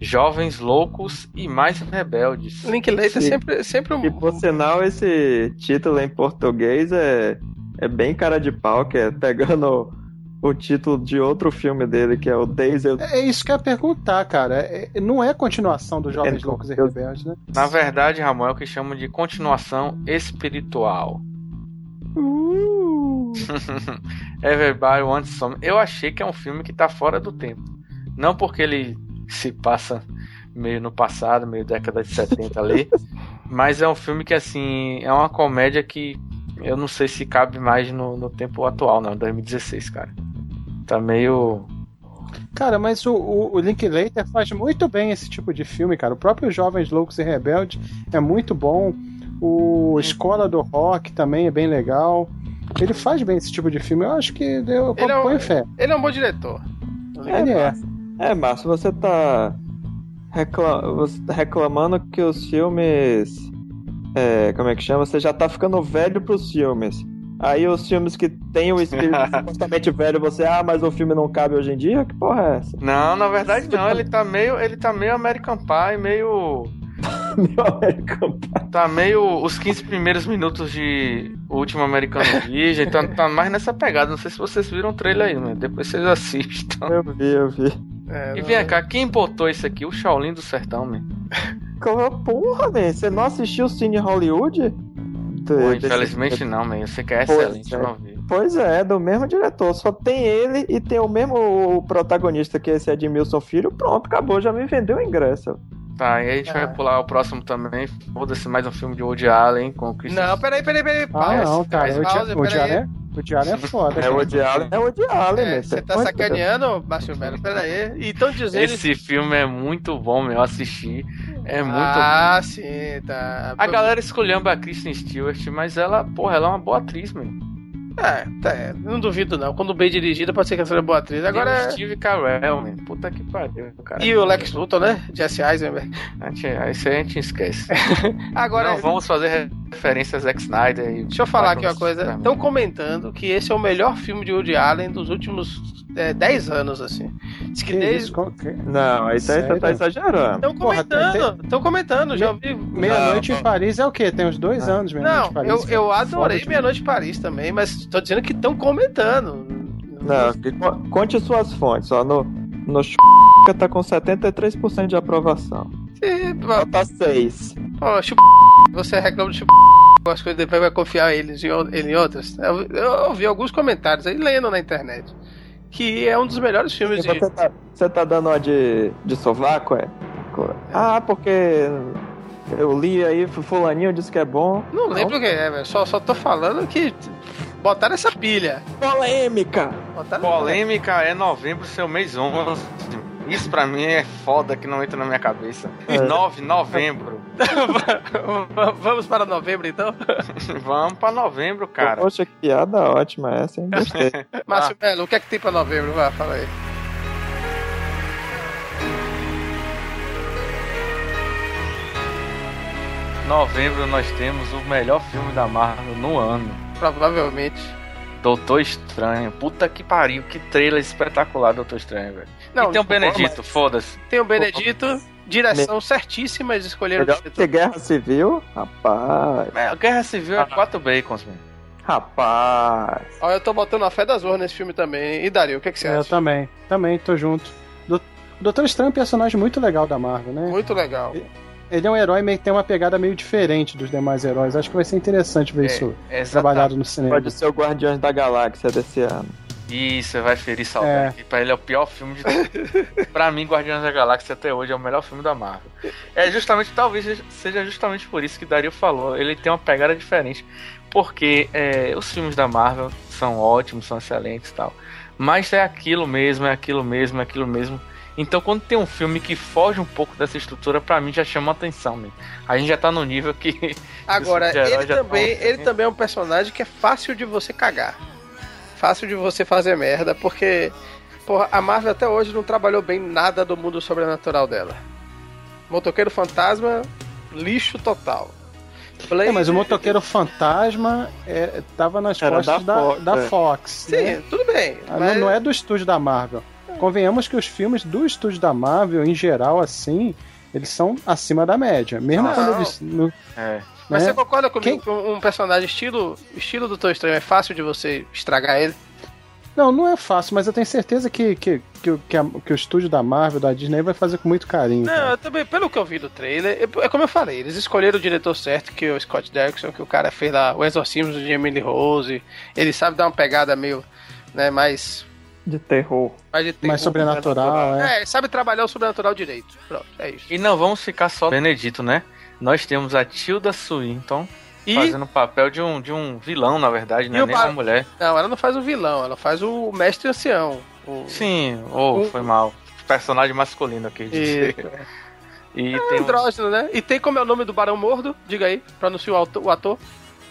Jovens Loucos e Mais Rebeldes. Linklater é Sim. sempre, sempre um. E por sinal, esse título em português é, é bem cara de pau, que é pegando o título de outro filme dele, que é o Daisy. É isso que eu ia perguntar, cara. É- é- não é continuação dos Jovens É, Loucos e Rebeldes, né? Na verdade, Ramon, é o que chamam de continuação espiritual. Uh, Everybody Wants Some. Eu achei que é um filme que tá fora do tempo. Não porque ele se passa meio no passado, meio década de 70 ali, mas é um filme que, assim, é uma comédia que eu não sei se cabe mais no, no tempo atual, não, 2016, cara. Tá meio. Cara, mas o, o, o Linklater faz muito bem esse tipo de filme, cara. O próprio Jovens Loucos e Rebeldes é muito bom. O Escola do Rock também é bem legal. Ele faz bem esse tipo de filme. Eu acho que eu Ele é um- fé. Ele é um bom diretor. Ele é. É, Márcio, você tá você tá reclamando que os filmes. É, como é que chama? Você já tá ficando velho pros filmes. Aí os filmes que tem o espírito supostamente velho, você, ah, mas o filme não cabe hoje em dia? Que porra é essa? Não, na verdade não, ele tá meio. Ele tá meio American Pie, meio. Meu American Pie. Tá meio os 15 primeiros minutos de O Último Americano Virgem, tá, tá mais nessa pegada. Não sei se vocês viram o trailer aí, mas depois vocês assistam. Eu vi, eu vi. É, E não- vem cá, quem botou isso aqui? O Shaolin do Sertão, man. Como, porra, man, você não assistiu o Cine Hollywood? Pô, infelizmente não, man. Você que é Pois excelente, é. eu não vi. Pois é, do mesmo diretor. Só tem ele e tem o mesmo protagonista que esse Edmilson Filho. Pronto, acabou, já me vendeu o ingresso. Tá, e aí a gente Ah. vai pular o próximo também. Foda-se, mais um filme de Woody Allen com o Christian Não, peraí, peraí, peraí. Ah, não, cara. peraí. Diário é, o Diário é foda. É cara. o Woody Allen, é o Woody Allen, É, né? você tá sacaneando, Márcio Melo? Pera aí. E estão dizendo. Esse filme é muito bom, meu. Eu assisti. É muito ah, sim, tá. A galera escolhendo a Kristen Stewart, mas ela, porra, ela é uma boa atriz, mesmo. É, tá, é, não duvido não. Quando bem dirigida, pode ser que ela seja boa atriz. Agora. Agora Steve Carell, man. Puta que pariu, cara. E o Lex Luthor, né? Jesse Eisenberg. Isso aí a gente esquece. Agora, Não, vamos fazer referências a Zack Snyder e. deixa eu falar aqui uma coisa. Estão comentando que esse é o melhor filme de Woody Allen dos últimos é, 10 anos, assim. Diz que Que desde. isso? Que- Não, aí você Sério? tá exagerando. Estão comentando, estão comentando, já ouvi. Meia-noite em Paris é o quê? Tem uns dois anos, Meia-noite Não, em Paris. eu, eu adorei Foda-se. Meia Noite em Paris também, mas tô dizendo que estão comentando. Não, que co- conte suas fontes, ó. No, no ch... tá com 73% de aprovação. Sim, Nota 6. pô, chup... Você reclama de chup... as coisas depois vai confiar eles em, ele em outras. Eu, eu ouvi alguns comentários aí lendo na internet. Que é um dos melhores filmes de. Você tá, você tá dando uma de, de sovaco, é? Ah, porque eu li aí, fulaninho disse que é bom. Não lembro o que é, velho. Só, só tô falando que botaram essa pilha. Polêmica! Botaram Polêmica é novembro, seu mês 11. Isso pra mim é foda que não entra na minha cabeça. É. 9 novembro. Vamos para novembro então? Vamos pra novembro, cara. Poxa, que piada ótima essa, hein? Gostei. Márcio Melo, o que é que tem pra novembro? Vai, fala aí. Novembro nós temos o melhor filme da Marvel no ano. Provavelmente. Doutor Estranho. Puta que pariu, que trailer espetacular, Doutor Estranho, velho. Não, e tem o não, Benedito, foda-se. Tem o Benedito, direção certíssima, eles escolheram o Melhor diretor. que Guerra Civil? Rapaz. É, Guerra Civil é 4 bacons, mano. Rapaz. Ó, eu tô botando a fé das urnas nesse filme também. E Dario, o que, que você É, Eu acha? também, também, tô junto. Do- Doutor Estranho é um personagem muito legal da Marvel, né? Muito legal. Ele é um herói meio que tem uma pegada meio diferente dos demais heróis. Acho que vai ser interessante ver isso É, trabalhado no cinema. Pode ser o Guardiões da Galáxia desse ano. Isso, vai ferir saudade. Pra ele é o pior filme de todos. pra mim, Guardiões da Galáxia até hoje é o melhor filme da Marvel. É justamente, talvez seja justamente por isso que Dario falou. Ele tem uma pegada diferente. Porque é, os filmes da Marvel são ótimos, são excelentes e tal. Mas é aquilo mesmo, é aquilo mesmo, é aquilo mesmo. Então, quando tem um filme que foge um pouco dessa estrutura, pra mim já chama atenção, mesmo. A gente já tá no nível que. Agora, ele já também, tão- ele também é um personagem que é fácil de você cagar. Fácil de você fazer merda, porque porra, a Marvel até hoje não trabalhou bem nada do mundo sobrenatural dela. Motoqueiro Fantasma, lixo total. Blade, É, mas o motoqueiro fantasma é, tava nas Era costas da da, Fox, da é. Fox. Sim, né? tudo bem. Ah, mas- Não, não é do estúdio da Marvel. Convenhamos que os filmes do estúdio da Marvel, em geral, assim, eles são acima da média. Mesmo Não. quando eles. no- É. Mas né? você concorda comigo Quem- que um personagem estilo, estilo Doutor Estranho é fácil de você estragar ele? Não, não é fácil, mas eu tenho certeza que, que, que, o- que, a- que o estúdio da Marvel, da Disney, vai fazer com muito carinho. Não, cara. eu também, pelo que eu vi do trailer, é- é como eu falei, eles escolheram o diretor certo, que é o Scott Derrickson, que o cara fez lá o Exorcismo de Emily Rose. Ele sabe dar uma pegada meio, né, mais. De terror. Mais, de terror, Mais sobrenatural, é. É, ele sabe trabalhar o sobrenatural direito. Pronto, é isso. E não vamos ficar só Benedito, né? Nós temos a Tilda Swinton E. fazendo o papel de um, de um vilão, na verdade, é o nem uma mulher. Não, ela não faz o vilão, ela faz o mestre ancião. O... Sim, ou Um- foi mal. Personagem masculino aqui. E... E É tem o andrógeno, né? E tem como é o nome do Barão Mordo? Diga aí, pra anunciar o o ator.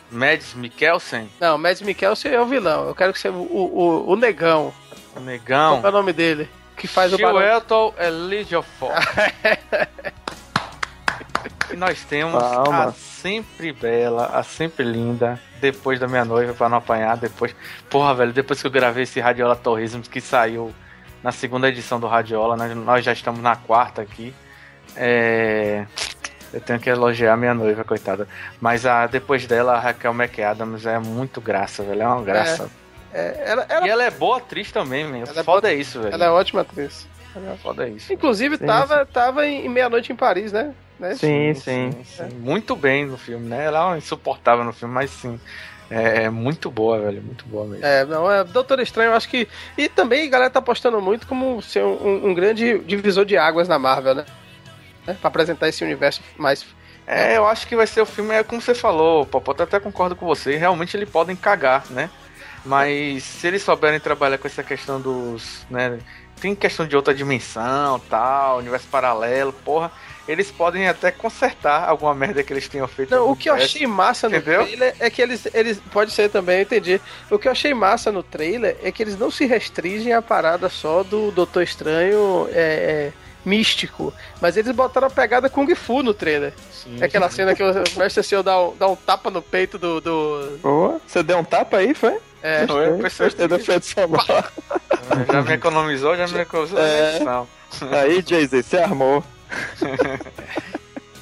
Mads Mikkelsen, Não, Mads Mikkelsen é o vilão. Eu quero que você. O, o, o negão. o negão. Qual é o nome dele? Que faz o Barão. Gilberto Elijiofor. nós temos Calma. a sempre bela, a sempre linda, depois da minha noiva, pra não apanhar, depois... Porra, velho, depois que eu gravei esse Radiola Torresmos, que saiu na segunda edição do Radiola, nós, nós já estamos na quarta aqui, é... Eu tenho que elogiar minha noiva, coitada. Mas a, depois dela, a Raquel McAdams é muito graça, velho. É uma graça. É, ela, ela, E ela é boa atriz também, meu. Ela é Foda é isso, velho. ela é ótima atriz. Foda é isso. Inclusive, Sim, tava, tava em Meia-Noite em Paris, né? Né? Sim, sim. sim. Muito bem no filme, né? Ela é uma insuportável no filme, mas sim. É, é muito boa, velho. Muito boa mesmo. É, não, é Doutor Estranho, eu acho que. E também a galera tá apostando muito como ser um, um grande divisor de águas na Marvel, né? né? Pra apresentar esse universo mais. É, eu acho que vai ser o filme, é como você falou, Popota até concordo com você, realmente eles podem cagar, né? Mas se eles souberem trabalhar com essa questão dos. né? Tem questão de outra dimensão, tal, universo paralelo, porra. Eles podem até consertar alguma merda que eles tenham feito. Não, no o que eu achei massa no Entendeu? trailer é que eles, eles. Pode ser também, eu entendi. O que eu achei massa no trailer é que eles não se restringem à parada só do Doutor Estranho é, é, místico. Mas eles botaram a pegada Kung Fu no trailer. Sim. É aquela cena que o Mestre Seu dá, um- dá um tapa no peito do. do Ô, você deu um tapa aí, foi? é, eu Gostei, do efeito sonoro. Já me economizou, já me economizou É. Aí, Jay-Z, você armou.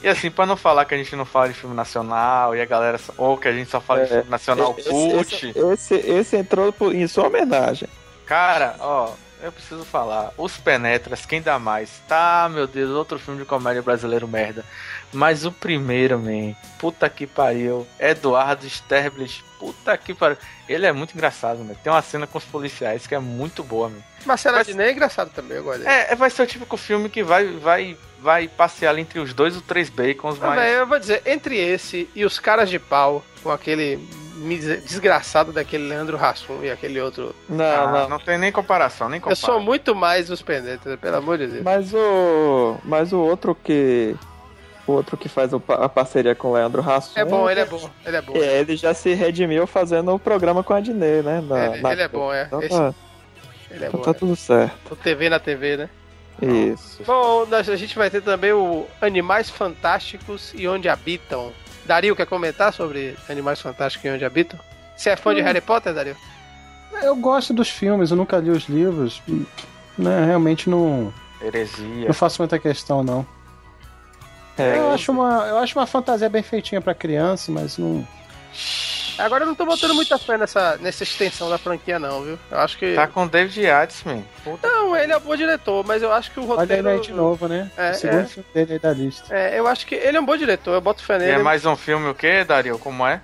E assim, pra não falar que a gente não fala de filme nacional e a galera. só- Ou que a gente só fala de É, filme nacional esse, cult. esse, esse, esse entrou por- em sua homenagem. Cara, ó, eu preciso falar. Os Penetras, quem dá mais? Tá, meu Deus, outro filme de comédia brasileiro merda. Mas o primeiro, man, puta que pariu. Eduardo Sterblich, puta que pariu. Ele é muito engraçado, né? Tem uma cena com os policiais que é muito boa, meu. Marcelo Adnet é engraçado também, dele. É, é, vai ser o típico filme que vai, vai, vai passear entre os dois ou três bacons, Não, mas. eu vou dizer, entre esse e os caras de pau, com aquele desgraçado daquele Leandro Hassum e aquele outro. Não, Ah, não. não tem nem comparação, nem Eu comparação. sou muito mais os Penetras, pelo amor de Deus. Mas o. Mas o outro que. O outro que faz a parceria com o Leandro Hassum. É bom, ele é bom, ele é bom. É, ele já se redimiu fazendo o programa com a Adnê, né? na- Ele, na- ele é bom, é. Então Esse- tá, ele é então bom. tá é. tudo certo. O TV na TV, né? Isso. Bom, nós- a gente vai ter também o Animais Fantásticos e Onde Habitam. Dario, quer comentar sobre Animais Fantásticos e Onde Habitam? Você é fã de Harry Potter, Dario? Eu gosto dos filmes, eu nunca li os livros. Né, realmente não, Heresia. não faço muita questão, não. É, Eu acho uma, eu acho uma fantasia bem feitinha pra criança, mas não. Agora eu não tô botando muita fé nessa, nessa extensão da franquia, não, viu? Eu acho que. Tá com o David Yates, man. Puta Não, ele é um bom diretor, mas eu acho que o Olha roteiro. ele aí de novo, né? É, o segundo é. filme dele aí da lista. É, eu acho que ele é um bom diretor, eu boto fé E nele. é mais um filme o quê, Dario? Como é?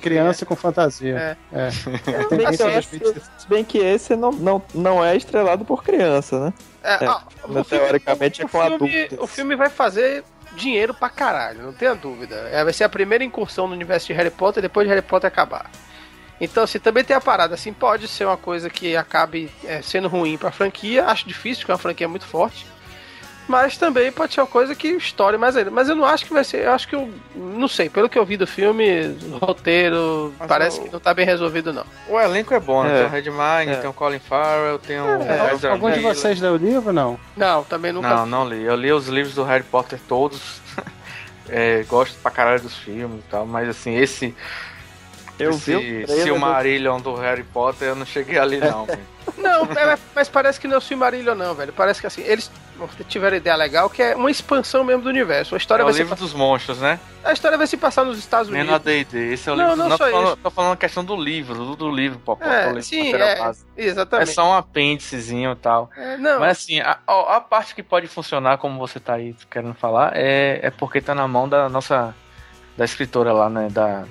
Criança com fantasia. É. É. Tem Assim, esse- esse- se bem que esse não, não, não é estrelado por criança, né? É, É, ó, mas teoricamente o, é com filme, adultos. o filme vai fazer dinheiro pra caralho, não tenha dúvida. É, vai ser a primeira incursão no universo de Harry Potter depois de Harry Potter acabar. Então, assim, também tem a parada, assim, pode ser uma coisa que acabe é, sendo ruim pra franquia, acho difícil, porque é uma franquia muito forte. Mas também pode ser uma coisa que estoure mais ainda. Mas eu não acho que vai ser. Eu acho que eu. Não sei, pelo que eu vi do filme, o roteiro, Mas parece o- que não tá bem resolvido, não. O elenco é bom, né? É. Tem o Redmine, É. tem o Colin Farrell, tem o É, Algum de vocês leu o livro não? Não, também nunca. Não, não li. Eu li os livros do Harry Potter todos. É, gosto pra caralho dos filmes e tal, mas assim, esse. Eu esse vi o trailer do- Silmarillion do Harry Potter, eu não cheguei ali, não. velho. Não, é, mas parece que não é o Silmarillion, não, velho. Parece que assim, eles tiveram ideia legal que é uma expansão mesmo do universo. A É história o vai se livro dos monstros, né? A história vai se passar nos Estados Nem Unidos. na D&D. Esse é o Não, livro. não Não, só tô, falando, isso. tô falando a questão do livro, do, do livro, Popó. É, sim, é, base. É exatamente. só um apêndicezinho e tal. É, não, Mas assim, a, a parte que pode funcionar, como você tá aí querendo falar, é, é porque tá na mão da nossa. da escritora lá, né? Da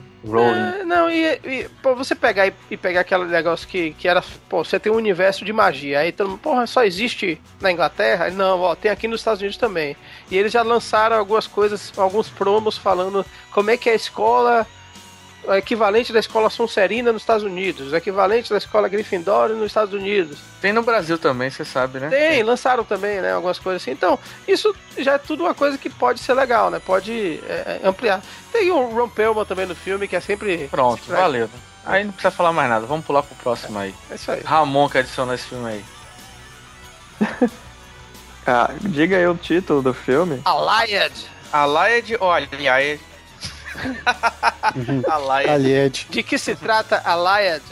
É, não, e, e, pô, você pegar e, e pegar aquele negócio que, que era, pô, você tem um universo de magia, aí todo mundo, porra, só existe na Inglaterra? Não, ó, tem aqui nos Estados Unidos também. E eles já lançaram algumas coisas, alguns promos falando como é que é a escola, o equivalente da escola Sonserina nos Estados Unidos, o equivalente da escola Gryffindor nos Estados Unidos. Tem no Brasil também, você sabe, né? Tem, lançaram também, né? Algumas coisas assim. Então, isso já é tudo uma coisa que pode ser legal, né? Pode é, é, ampliar. Tem o Ron Perlman também no filme, que é sempre. Pronto, valeu. né? Aí não precisa falar mais nada. Vamos pular pro próximo aí. É isso aí. Ramon que adicionou esse filme aí. Ah, diga aí o título do filme. Allied. Allied ou Allied? Allied. Alied. De que se trata Allied?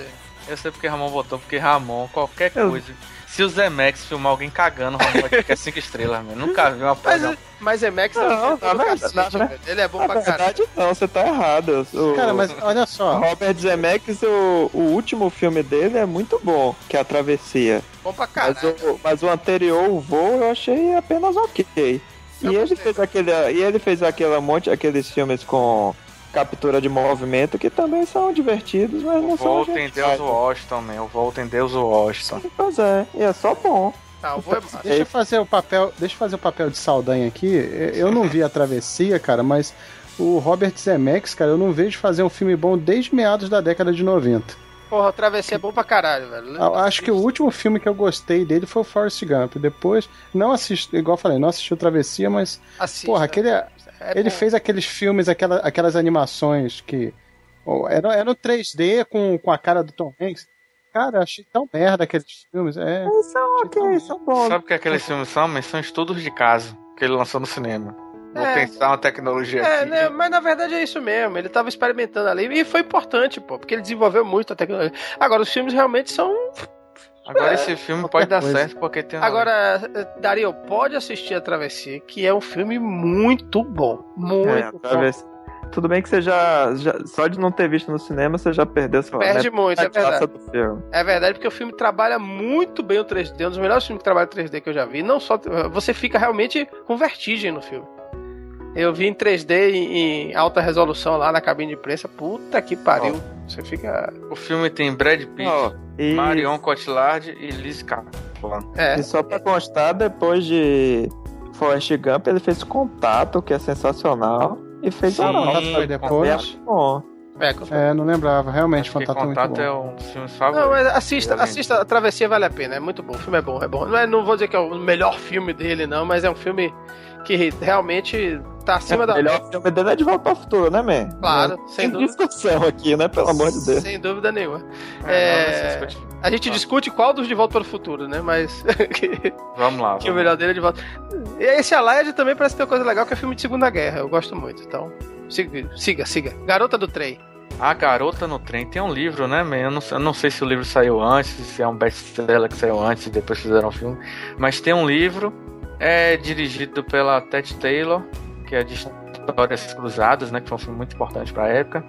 Eu sei porque Ramon votou, porque Ramon, qualquer Eu- coisa. Se o Zemex filmar alguém cagando, Ramon vai ficar 5 estrelas, mano. Nunca vi uma Mas, porra. mas Emax é Não, um na do verdade- cacete, na. Ele é bom Na pra caralho. verdade, não, você tá errado. O, Cara, mas olha só. Robert Zemeckis, o, o último filme dele é muito bom, que é A Travessia. bom pra Mas caralho. o, mas o anterior, o voo, eu achei apenas ok. E ele, fez aquele, e ele fez aquele monte, aqueles filmes com captura de movimento que também são divertidos, mas não O são Volta em. Deus Washington, man. O Volta em Deus Washington. Pois é, e é só bom. O voo é massa. Deixa eu fazer o papel, deixa eu fazer o papel de Saldanha aqui. Eu não vi a travessia, cara, mas o Robert Zemeckis, cara, eu não vejo fazer um filme bom desde meados da década de 90. Porra, o Travessia é bom pra caralho, velho. Eu acho que o último filme que eu gostei dele foi o Forrest Gump. Depois, não assisti, igual eu falei, não assisti o Travessia, mas Assista. porra, aquele É ele bom. fez aqueles filmes, aquela, aquelas animações que oh, era, era no 3D com, com a cara do Tom Hanks. Cara, achei tão merda aqueles filmes. É, São ok, são bons. Sabe o que aqueles filmes são? Mas são estudos de caso que ele lançou no cinema. Vou É. testar uma tecnologia É, aqui. né, mas na verdade é isso mesmo. Ele tava experimentando ali e foi importante, pô, porque ele desenvolveu muito a tecnologia. Agora, os filmes realmente são. Agora esse filme pode dar coisa. certo porque tem Agora, eh, Dario, pode assistir a Travessia, que é um filme muito bom. Muito É, bom. Tudo bem que você já, já- Só de não ter visto no cinema, você já perdeu sua Perde muito, é verdade. do filme. É verdade, porque o filme trabalha muito bem o 3D, um dos melhores filmes que trabalha 3D que eu já vi. Não só. Você fica realmente com vertigem no filme. Eu vi em 3D em, em alta resolução lá na cabine de imprensa. Puta que pariu. Você fica. O filme tem Brad Pitt, Ó, e, Marion Cotillard e Liz Kaplan. É. e só pra constar, depois de Forrest Gump, ele fez Contato, que é sensacional, e fez Sim, foi depois. É bom. é, é, não lembrava. Realmente, Porque Contato é muito Contato bom. é um dos filmes Não, mas assista, Realmente. assista, a Travessia vale a pena, é muito bom. O filme é bom, é bom. Não, é, não vou dizer que é o melhor filme dele, não, mas é um filme que realmente tá acima o da. melhor filme dele é De Volta ao Futuro, né, man? Claro, Não sem tem dúvida. discussão aqui, né? Pelo amor de Deus. Sem dúvida nenhuma. É, é- não, A gente discute qual dos De Volta para o Futuro, né? Mas. que- Vamos lá. que o vamos melhor dele é de volta. E esse Allied também parece ter uma coisa legal, que é filme de Segunda Guerra. Eu gosto muito. Então, siga, siga. siga. Garota do Trem. A Garota no Trem tem um livro, né, man? Eu não, eu não sei se o livro saiu antes, se é um best-seller que saiu antes e depois fizeram o filme. Mas tem um livro, é dirigido pela Ted Taylor, que é de Histórias Cruzadas, né? Que foi um filme muito importante pra época,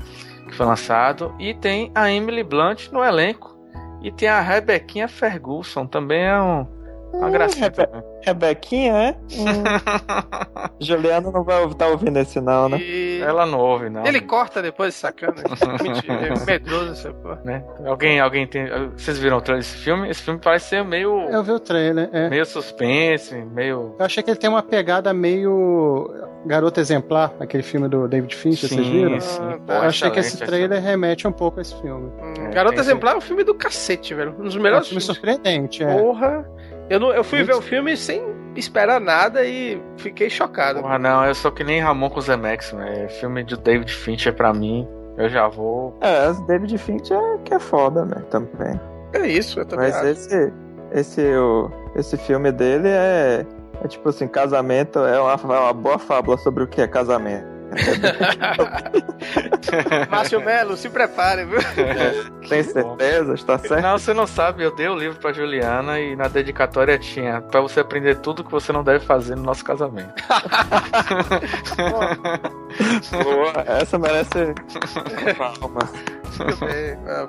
que foi lançado. E tem a Emily Blunt no elenco. E tem a Rebequinha Ferguson, também é um, uma gracinha. Rebe-. Rebequinha, é? Hum. Juliana não vai estar ouvindo esse não, né? E... Ela não ouve, não. Ele corta depois, sacana. Mentira, é medroso essa porra. né? Alguém, alguém tem. Vocês viram o trailer desse filme? Esse filme parece ser meio. Eu vi o trailer, é. Meio suspense, meio. Eu achei que ele tem uma pegada meio Garota Exemplar, aquele filme do David Fincher, vocês viram? sim. Ah, Pô, Eu achei que esse trailer remete um pouco a esse filme. Hum, É, Garota Exemplar é um filme do cacete, velho. Um dos É um melhores filme filmes. surpreendente, é. Porra. Eu, não, eu fui Muito- ver o filme sem esperar nada e fiquei chocado. Porra, não, eu sou que nem Ramon com Zemex, né? Filme de David Fincher pra mim. Eu já vou. É, o David Fincher é que é foda, né? Também. É isso, eu também Mas acho. esse, esse, o, esse filme dele é, é tipo assim, casamento é uma, é uma boa fábula sobre o que é casamento. Márcio Melo, se prepare, viu? Tem certeza? Está certo? Não, você não sabe, eu dei o livro pra Juliana e na dedicatória tinha pra você aprender tudo que você não deve fazer no nosso casamento. Boa, essa merece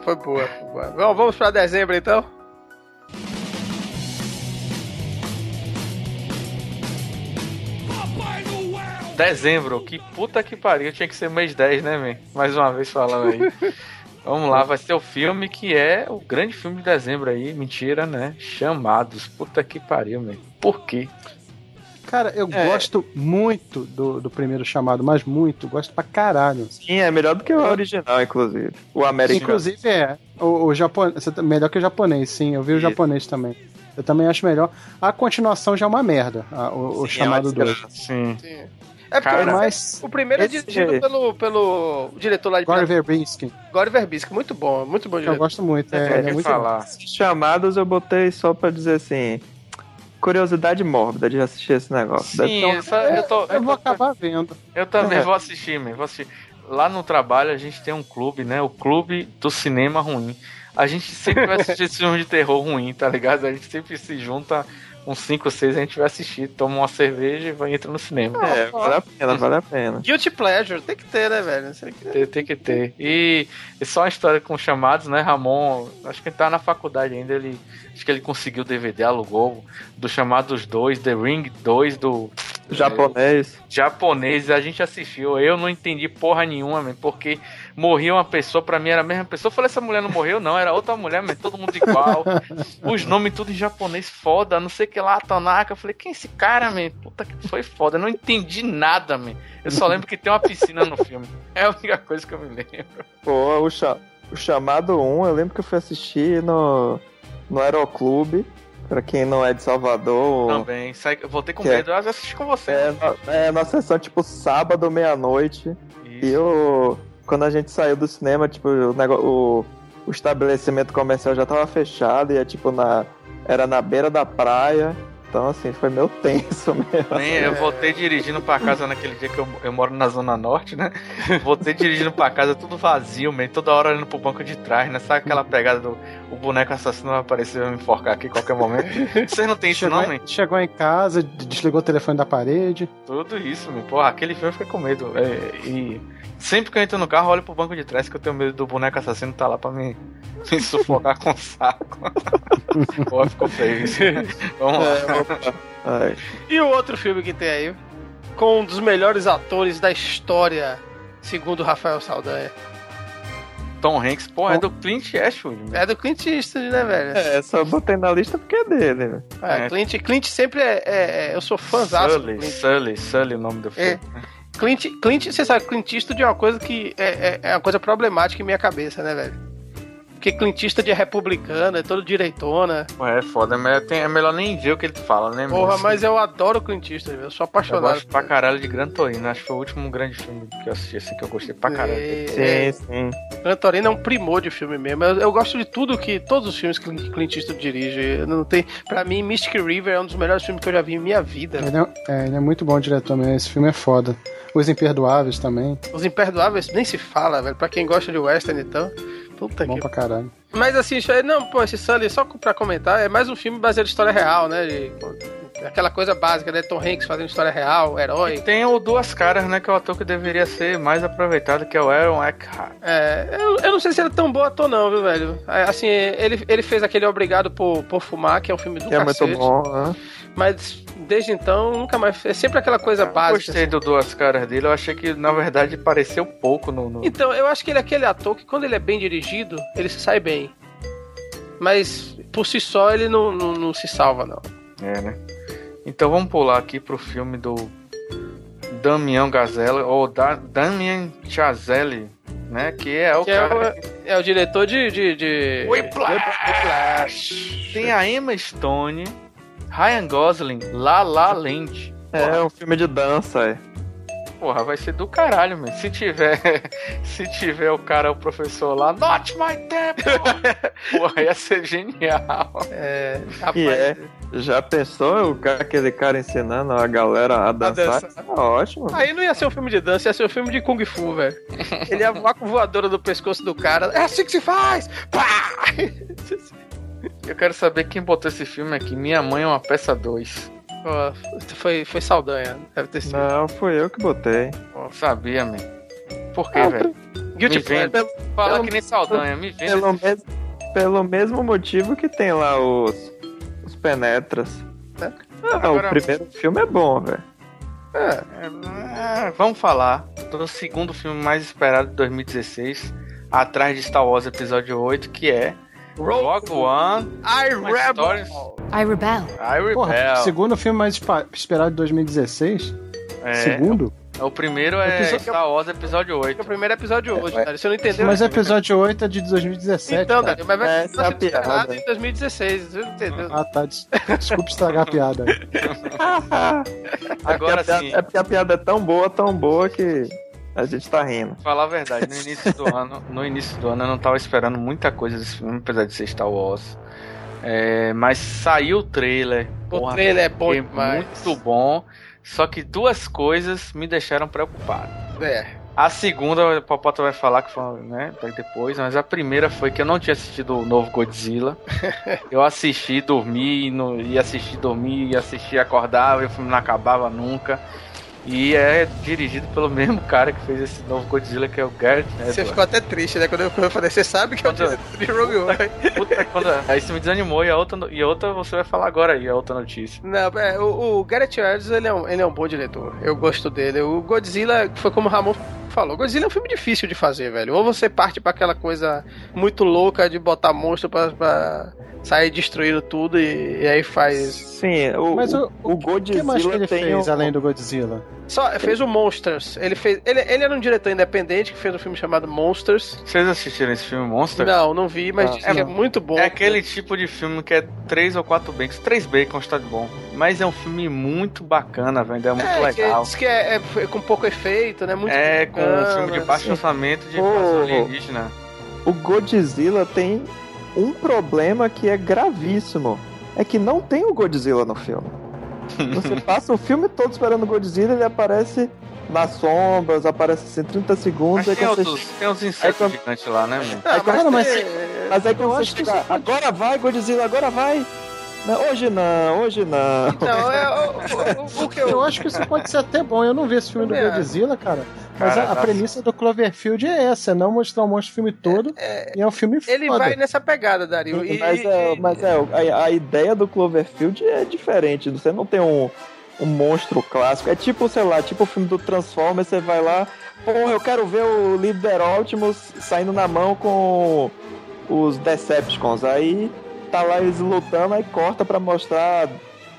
foi boa, foi boa. Vamos, vamos pra dezembro então? Dezembro, que puta que pariu, tinha que ser mês 10, né, man? Mais uma vez falando aí. Vamos lá, vai ser o filme que é o grande filme de dezembro aí, mentira, né? Chamados, puta que pariu, man. Por quê? Cara, eu É. gosto muito do, do primeiro chamado, mas muito, gosto pra caralho. Sim, é melhor do que o original, inclusive. O americano. Inclusive é. O, o japonês. Melhor que o japonês, sim. Eu vi o Isso. japonês também. Eu também acho melhor. A continuação já é uma merda. a- o, o Sim, chamado é uma 2. Sim. Sim. É porque Cara, o- Mas. o primeiro é esse- dirigido pelo, pelo diretor lá de Gore Verbinski, Gore Verbinski. Muito bom, muito bom que eu diretor. gosto muito. É, É, é muito falar. Chamados eu botei só pra dizer assim. Curiosidade mórbida de assistir esse negócio. Sim, um- essa- eu, tô, Eu vou eu tô- acabar vendo. eu também É. vou assistir, man, vou assistir. Lá no trabalho a gente tem um clube, né? O clube do cinema ruim. A gente sempre vai assistir esse filme de terror ruim, tá ligado? A gente sempre se junta uns 5, 6 a gente vai assistir, toma uma cerveja e vai entrar no cinema. É, vale a pena, vale a pena. Guilty Pleasure, tem que ter, né, velho? Isso aqui- Tem, tem que ter. E, e só uma história com chamados, né, Ramon? Acho que ele tá na faculdade ainda, ele. Acho que ele conseguiu o DVD, alugou do Chamados 2, The Ring 2 do Japonês. japonês. A gente assistiu, eu não entendi porra nenhuma, man, porque morria uma pessoa, pra mim era a mesma pessoa. Eu falei, essa mulher não morreu, não, era outra mulher, mas todo mundo igual. Os nomes tudo em japonês, foda, não sei o que lá, Tanaka. Eu falei, quem é esse cara, man? Puta que foi foda, eu não entendi nada, man. Eu só lembro que tem uma piscina no filme. É a única coisa que eu me lembro. Pô, o, cha- o chamado 1, eu lembro que eu fui assistir no, no Aeroclube. Pra quem não é de Salvador. Também. Sai, voltei com é- medo, eu assisti com você. É, na, é, na sessão, tipo, sábado, meia-noite. E eu, quando a gente saiu do cinema, tipo, o, nego- o, o estabelecimento comercial já tava fechado e é tipo na. Era na beira da praia. Então, assim, foi meio tenso mesmo. Nem, eu voltei dirigindo pra casa naquele dia que eu, eu moro na Zona Norte, né? Voltei dirigindo pra casa tudo vazio, man, toda hora olhando pro banco de trás, né? Sabe aquela pegada do o boneco assassino vai aparecer e vai me enforcar aqui a qualquer momento? Vocês não tem isso Chegou, não, em, chegou em casa, desligou o telefone da parede. Tudo isso, man. Porra, aquele filme eu fiquei com medo. É, e sempre que eu entro no carro, eu olho pro banco de trás que eu tenho medo do boneco assassino tá lá pra me, me sufocar com o saco. Porra, ficou feio isso. Vamos lá. E o outro filme que tem aí, com um dos melhores atores da história, segundo Rafael Saldanha. Tom Hanks, porra, é do Clint Eastwood. man. É do Clint Eastwood, né, velho? É, só botei na lista porque é dele. né? É, É. Clint, Clint sempre é, é- é- Eu sou fãzão do Sully, Clint. Sully, Sully, o nome do É. filme. Clint, Clint, você sabe, Clint Eastwood é uma coisa que é, é, é uma coisa problemática em minha cabeça, né, velho? Porque Clint Eastwood é republicano, é todo direitona. Porra, é foda, mas tem- é melhor nem ver o que ele fala, né, Porra, moço? mas eu adoro Clint Eastwood, eu sou Eu apaixonado. gosto pra caralho de Gran Torino. Acho que foi o último grande filme que eu assisti, assim, que eu gostei pra caralho. É, é, Sim, sim. Gran Torino é um primor de filme mesmo. Eu, eu gosto de tudo que. Todos os filmes que Clint Eastwood dirige. Não tem, pra mim, Mystic River é um dos melhores filmes que eu já vi em minha vida. Ele é, é, ele é muito bom diretor mesmo. Esse filme é foda. Os Imperdoáveis também. Os Imperdoáveis nem se fala, velho. Pra quem gosta de western, então. Puta Bom que. pra caralho. Mas assim, isso aí- não, pô, esse Sully, só pra comentar, é mais um filme baseado em história real, né? De- aquela coisa básica, né? Tom Hanks fazendo história real, herói. E tem o Duas Caras, né, que é o ator que deveria ser mais aproveitado, que é o Aaron Eckhart. É, eu, eu não sei se ele é tão bom ator, não, viu, velho? É, Assim, ele, ele fez aquele Obrigado por, por Fumar, que é um filme do Que é muito cacete. bom, né? Mas desde então, nunca mais. É sempre aquela coisa Eu básica. gostei do Duas Caras dele, eu achei que, na verdade, pareceu pouco no... no- Então, eu acho que ele é aquele ator que quando ele é bem dirigido, ele se sai bem. Mas por si só ele não, não, não se salva, não. É, né? Então vamos pular aqui pro filme do Damian Gazella, ou da, Damian Chazelle, né? Que é o Que é, cara... o, é o diretor de. de, de... Whiplash. Tem a Emma Stone, Ryan Gosling, La La Land. É um filme de dança, é. Porra, vai ser do caralho, mano. Se tiver, se tiver o cara, o professor lá, not my temple. Porra, ia ser genial. É, Que é. Já pensou o cara, aquele cara ensinando a galera a dançar? dançar. Tá ótimo. Aí não ia ser um filme de dança, ia ser um filme de Kung Fu, velho. Ele ia voar com voadora do pescoço do cara. É assim que se faz! Pá! Eu quero saber quem botou esse filme aqui. Minha mãe é uma peça 2. Ó, foi, foi Saldanha, deve ter sido. Não, fui eu que botei. Pô, sabia, man. Por quê, Ah, velho? Guilty. Pleasure. Fala pelo- que nem Saldanha, me vende. Pelo, mes- pelo mesmo motivo que tem lá os, os Penetras. É. Ah, Agora- o primeiro filme é bom, velho. É, É, vamos falar do segundo filme mais esperado de 2016, atrás de Star Wars Episódio 8, que é Rogue One, I uma Rebel. história... I rebel. I Porra, Rebel. segundo filme mais esperado de 2016? É, Segundo? o primeiro é Episódio- Star Wars Episódio É o 8. primeiro episódio hoje, Dani. Você não entendeu? Mas episódio 8 é de 2017. Então, cara. Dani, mas vai é ser a piada. em 2016. Você não entendeu? Ah, tá. des- Desculpa estragar a piada. Agora é a sim, piada, é porque a piada é tão boa, tão boa que a gente tá rindo. falar a verdade, no início do ano, no início do ano eu não tava esperando muita coisa desse filme, apesar de ser Star Wars. É, mas saiu o trailer. O porra, trailer é bom demais. Muito bom. Só que duas coisas me deixaram preocupado. É. A segunda, o Popota vai falar que foi, né, depois, mas a primeira foi que eu não tinha assistido o novo Godzilla. eu assisti, dormi, no, ia assistir, dormir, ia assistir, acordava, e o filme não acabava nunca. E é dirigido pelo mesmo cara que fez esse novo Godzilla, que é o Garrett Edwards. Você ficou até triste, né? Quando eu, quando eu falei, você sabe que é o Quando- diretor de Rogue One. Puta, quando- aí isso me desanimou e a outra, e a outra você vai falar agora aí, a outra notícia. Não, é, o, o Gareth Edwards, ele é, um, ele é um bom diretor. Eu gosto dele. O Godzilla, foi como o Ramon falou, Godzilla é um filme difícil de fazer, velho. Ou você parte pra aquela coisa muito louca de botar monstro pra, pra sair destruindo tudo e, e aí faz... Sim, o, Mas o, o, o o que Godzilla mais que ele tem fez um- além do Godzilla? Só fez o Monsters. Ele fez. Ele, ele era um diretor independente que fez um filme chamado Monsters. Vocês assistiram esse filme Monster? Não, não vi, mas Ah, disse que é não. muito bom. É aquele tipo de filme que é três ou quatro bacons. Três bacons tá de bom. Mas é um filme muito bacana, velho. É muito É, que legal. diz que é, é- com pouco efeito, né? Muito É, com um bacana, filme de baixo assim. orçamento de invasão alienígena. O Godzilla tem um problema que é gravíssimo. É que não tem o Godzilla no filme. Você passa o filme todo esperando o Godzilla, ele aparece nas sombras, aparece assim 30 segundos. Mas tem quando você outros, tem uns insetos quando- gigantes lá, né, mano? Ah, mas, Cara, mas- tem- Mas aí quando Eu você acho que agora vai, Godzilla, agora vai. Não, hoje não, hoje não. Não, é o, o- o- o que eu. Eu acho que isso pode ser até bom. Eu não vi esse filme do acho. Godzilla, cara. Mas Cara, a, a tá- premissa do Cloverfield é essa, é não mostrar o monstro o filme todo. E é um filme Ele foda. vai nessa pegada, Dario. E, mas é, e- mas é a, a ideia do Cloverfield é diferente. Você não tem um, um monstro clássico. É tipo, sei lá, tipo o filme do Transformers, você vai lá, porra, eu quero ver o líder Optimus saindo na mão com os Decepticons. Aí tá lá eles lutando, aí corta pra mostrar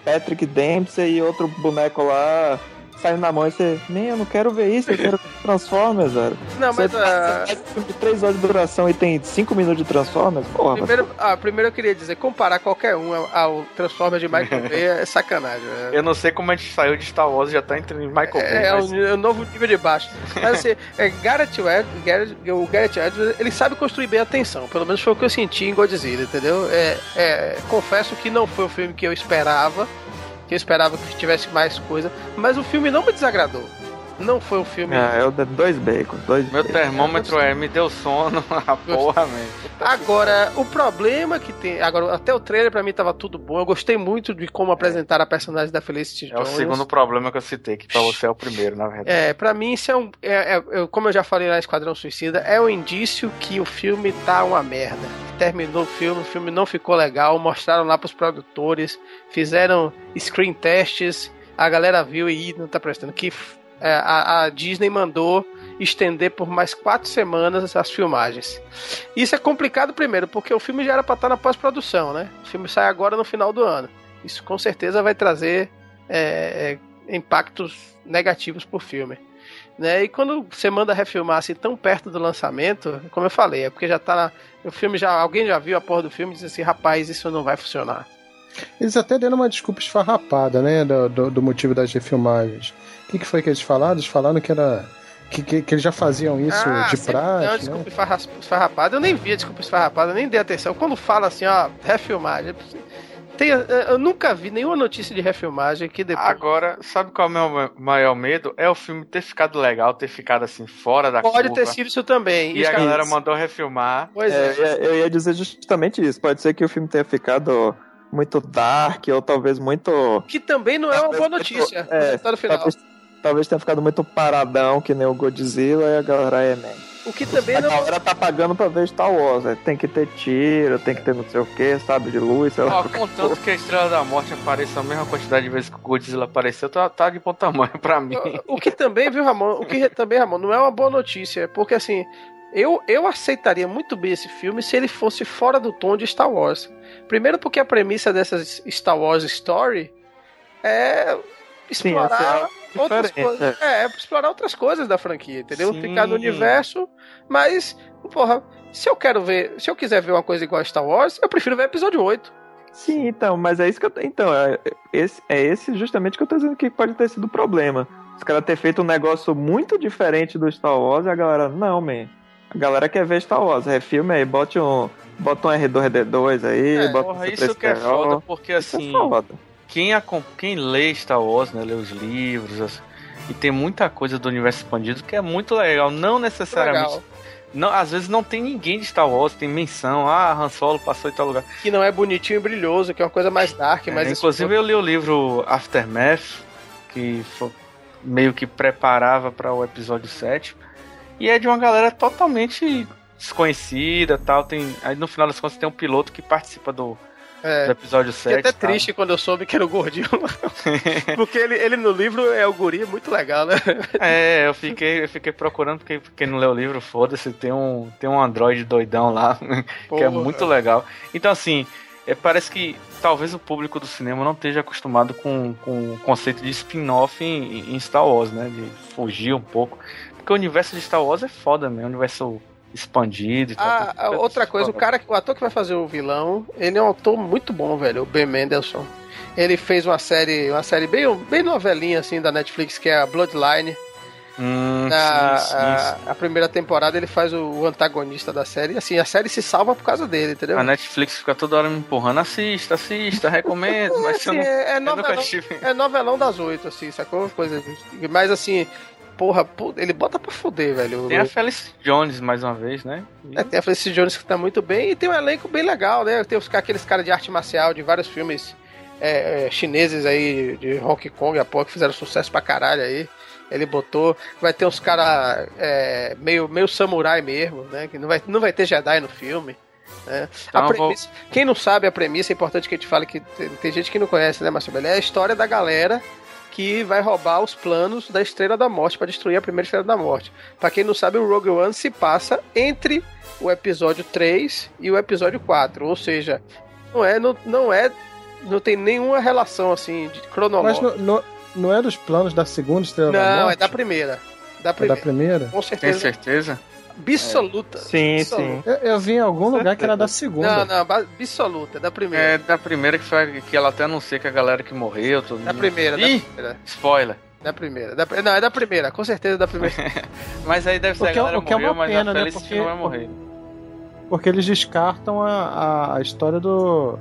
Patrick Dempsey e outro boneco lá saindo na mão. E você, nem eu não quero ver isso, eu quero ver Transformers, velho. Não, Você mas. filme de 3 horas de duração e tem 5 minutos de Transformers, porra. Primeiro, ah, primeiro eu queria dizer, comparar qualquer um ao- Transformers de Michael Bay é sacanagem. né? Eu não sei como a gente saiu de Star Wars e já tá entrando em Michael Bay. É, é mas- um, é um novo nível de baixo. Mas assim, é, Gareth Ed- Gareth- o Gareth Edwards, ele sabe construir bem a tensão. Pelo menos foi o que eu senti em Godzilla, entendeu? É, é, confesso que não foi o filme que eu esperava. Que eu esperava que tivesse mais coisa. Mas o filme não me desagradou. Não foi um filme. É, eu dei dois bacon, dois Meu bacon. termômetro é, me deu sono, a porra, man. Agora, o problema que tem. Agora, até o trailer pra mim tava tudo bom. Eu gostei muito de como apresentaram a personagem da Felicity É o Jones. segundo problema que eu citei, que pra você é o primeiro, na verdade. É, pra mim isso é um. É, é- eu- como eu já falei lá Esquadrão Suicida, é um indício que o filme tá uma merda. Terminou o filme, o filme não ficou legal, mostraram lá pros produtores, fizeram screen tests, a galera viu e "Ih, não tá prestando. Que é, a, a Disney mandou estender por mais quatro semanas as filmagens. Isso é complicado primeiro, porque o filme já era pra estar na pós-produção, né? O filme sai agora no final do ano. Isso com certeza vai trazer é, é, impactos negativos pro filme. Né? E quando você manda refilmar assim tão perto do lançamento, como eu falei, é porque já tá na, o filme já alguém já viu a porra do filme e disse assim, rapaz, isso não vai funcionar. Eles até deram uma desculpa esfarrapada, né? Do, do, do motivo das refilmagens. O que, que foi que eles falaram? Eles falaram que era. Que, que, que eles já faziam isso Ah, de praxe, dá né? desculpa esfarra- esfarrapada. Eu nem vi a desculpa esfarrapada, eu nem dei atenção. Quando fala assim, ó, refilmagem. Tem, eu nunca vi nenhuma notícia de refilmagem que depois. Agora, sabe qual é o meu maior medo? É o filme ter ficado legal, ter ficado assim, fora da Pode curva. ter sido isso também. E Isso a galera mandou refilmar. Pois É, é. eu ia- dizer justamente isso. Pode ser que o filme tenha ficado muito dark, ou talvez muito. Que também não é uma boa notícia. É, o resultado final. Talvez, tenha ficado muito paradão, que nem o Godzilla, e a galera é, man. O que também A não. galera tá pagando pra ver Star Wars. né? Tem que ter tiro, tem que ter não sei o que, sabe, de luz, sei lá. Ó, contanto que a Estrela da Morte apareça a mesma quantidade de vezes que o Godzilla apareceu, tá, tá de bom tamanho pra mim. O que também, viu, Ramon? O que também, Ramon, não é uma boa notícia, porque assim, eu, eu aceitaria muito bem esse filme se ele fosse fora do tom de Star Wars. Primeiro porque a premissa dessas Star Wars Story é Sim, explorar é outras coisas. É, explorar outras coisas da franquia, entendeu? Sim. Ficar no universo, mas, porra, se eu quero ver, se eu quiser ver uma coisa igual a Star Wars, eu prefiro ver episódio 8. Sim, então, mas é isso que eu. Então, é esse, é esse justamente que eu tô dizendo que pode ter sido o problema. Os caras ter feito um negócio muito diferente do Star Wars e a galera, não, man. A galera quer ver Star Wars. Refilme aí, bote um. Bota um R2D2 aí, É, bota Porra, um isso que é C3PO. foda, porque Isso é assim, foda. Quem, quem lê Star Wars, né, lê os livros, as- E tem muita coisa do universo expandido que é muito legal. Não necessariamente. Legal. Não, às vezes não tem ninguém de Star Wars, tem menção, ah, Han Solo passou em tal lugar. Que não é bonitinho e brilhoso, que é uma coisa mais dark, É, mais inclusive eu li o livro Aftermath, que fo- meio que preparava para o episódio 7. E é de uma galera totalmente desconhecida tal. Tem, aí no final das contas tem um piloto que participa do, É. do episódio Fiquei 7. até tal. triste quando eu soube que era o gordinho. porque ele, ele no livro é o guri, é muito legal, né? É, eu fiquei, eu fiquei procurando, porque quem não leu o livro, foda-se, tem um, tem um androide doidão lá, que é muito legal. Então, assim, é, parece que talvez o público do cinema não esteja acostumado com, com o conceito de spin-off em, em Star Wars, né? De fugir um pouco. Porque o universo de Star Wars é foda, né? O universo expandido e. Ah, Tem- a outra coisa, o cara, o ator que vai fazer o vilão, ele é um ator muito bom, velho, o Ben Mendelsohn. Ele fez uma série, uma série bem, bem novelinha assim da Netflix, que é a Bloodline. Hum, Na, sim, sim, a, sim. a primeira temporada ele faz o, o antagonista da série. Assim, a série se salva por causa dele, entendeu? A Netflix fica toda hora me empurrando, assista, assista, recomendo, mas Assim, não, é, é novelão, é novelão das oito, assim, sacou? Coisa, mas assim, porra, ele bota pra fuder, velho. Tem a Felicity Jones mais uma vez, né? É, tem a Felicity Jones que tá muito bem e tem um elenco bem legal, né? Tem os, aqueles caras de arte marcial de vários filmes é, é, chineses aí, de Hong Kong, a porra, que fizeram sucesso pra caralho aí. Ele botou. Vai ter uns caras é, meio, meio samurai mesmo, né? Que não vai, não vai ter Jedi no filme. Né? Então A eu vou- premissa- Quem não sabe a premissa, é importante que a gente fale que tem, tem gente que não conhece, né, Marcelo? É a história da galera que vai roubar os planos da Estrela da Morte para destruir a primeira Estrela da Morte. Pra quem não sabe, o Rogue One se passa entre o episódio 3 e o episódio 4, ou seja, não é não, não é não tem nenhuma relação assim de Mas cronológica. não, não, não é dos planos da segunda estrela da Não, morte? é da primeira. Da É primeira. da primeira? Com Tem certeza. Absoluta. Sim, Absoluta. Eu, eu vi em algum lugar que era da Não, segunda. não, ba- absoluta, da primeira. É da primeira que foi que ela até anuncia que a galera que morreu, tudo. Da primeira, da Ih, primeira. spoiler. Da primeira. Da, não, é da primeira, com certeza da primeira. Mas aí deve ser O a que é- galera o que é uma morreu, mas pena, a né? Felicity Porque- não vai morrer. Porque eles descartam a, a, a história do,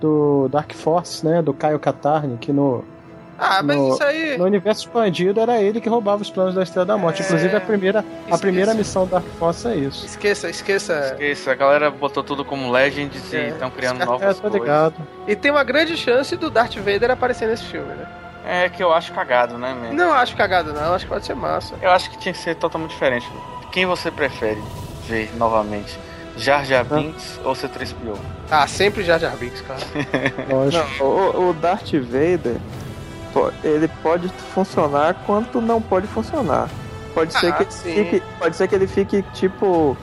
do Dark Force, né? Do Caio Katarni, que no, Ah, mas No- isso aí. no universo expandido era ele que roubava os planos da Estrela da Morte. É, Inclusive, a primeira, a primeira missão do Dark Force é isso. Esqueça, esqueça. Esqueça, a galera botou tudo como Legends e É, estão criando É, novas tô coisas. ligado. E tem uma grande chance do Darth Vader aparecer nesse filme, né? É que eu acho cagado, né, man? Não acho cagado, não. Acho que pode ser massa. Eu acho que tinha que ser totalmente diferente. Quem você prefere ver novamente? Jar Jar Binks ou C3PO? Ah, sempre Jar Jar Binks, cara. Lógico. O, o Darth Vader, ele pode funcionar quanto não pode funcionar. Pode ser, Ah, que ele fique, pode ser que ele fique tipo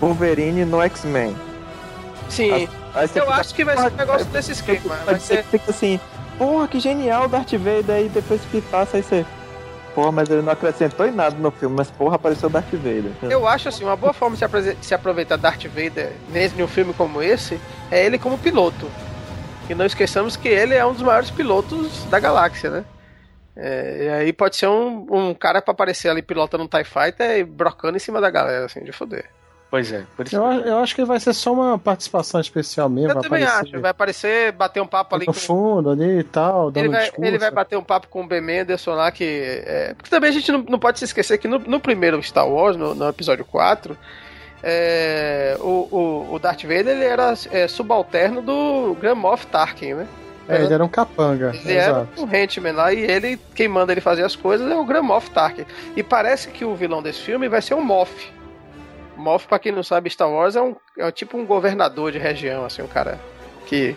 Wolverine no X-Men. Sim, Aí eu acho que vai ser um "Porra, negócio desse esquema. Vai Pode ser ser... que fique assim, porra, que genial o Darth Vader. Aí depois que passa, aí você. Porra, mas ele não acrescentou em nada no filme, mas porra, apareceu o Darth Vader. Eu acho assim, uma boa forma de se, aproveitar Darth Vader nesse um filme como esse é ele como piloto. E não esqueçamos que ele é um dos maiores pilotos da galáxia, né? É, e aí pode ser um, um cara pra aparecer ali pilotando um TIE Fighter e brocando em cima da galera, assim, de foder. Pois é, por isso Eu, eu acho que vai ser só uma participação especial mesmo. Eu vai também aparecer acho, vai aparecer, bater um papo ali no com. fundo ali e tal, dando Ele vai, discurso. ele vai bater um papo com o Ben Mendelsohn lá, que. É, porque também a gente não, não pode se esquecer que no, no primeiro Star Wars, no, no episódio 4, é, o, o, o Darth Vader ele era é, subalterno do Grand Moff Tarkin, né? É, ele era um capanga. Ele era exato. um henchman lá e ele, quem manda ele fazer as coisas é o Grand Moff Tarkin. E parece que o vilão desse filme vai ser o Moff. Moff, pra quem não sabe, Star Wars é, um, é tipo um governador de região, assim, um cara que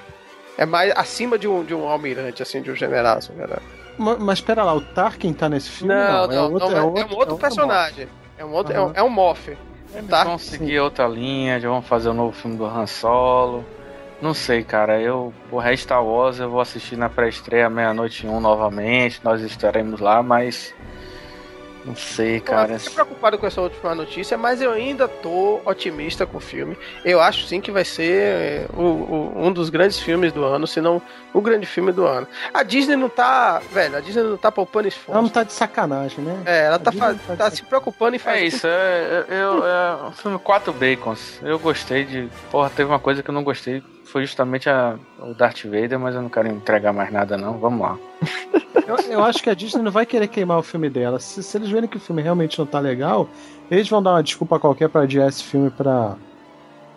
é mais acima de um, de um almirante, assim, de um general, assim, cara. Ma- Mas espera lá, o Tarkin tá nesse filme? Não, não, é outro, não, é é, outro, um outro personagem. É um outro, é, um, Aham. é um Moff. Eles Tá. vão seguir outra linha, já vão fazer o novo filme do Han Solo. Não sei, cara. Eu, o resto Star Wars eu vou assistir na pré-estreia meia-noite um novamente. Nós estaremos lá, mas. Não sei, cara. Eu fiquei preocupado com essa última notícia, mas eu ainda tô otimista com o filme. Eu acho sim que vai ser é, o- o- um dos grandes filmes do ano, se não o grande filme do ano. A Disney não tá, velho, a Disney não tá poupando esforço. Ela não tá de sacanagem, né? É, ela tá, Disney fa- não tá de tá se preocupando em fazer. É isso, é, é, eu- é um filme 4 Bacons. Eu gostei de. Porra, teve uma coisa que eu não gostei. Foi justamente a, o Darth Vader, mas eu não quero entregar mais nada, não. Vamos lá. Eu, eu, acho que a Disney não vai querer queimar o filme dela. Se, se, eles verem que o filme realmente não tá legal, eles vão dar uma desculpa qualquer para adiar esse filme pra,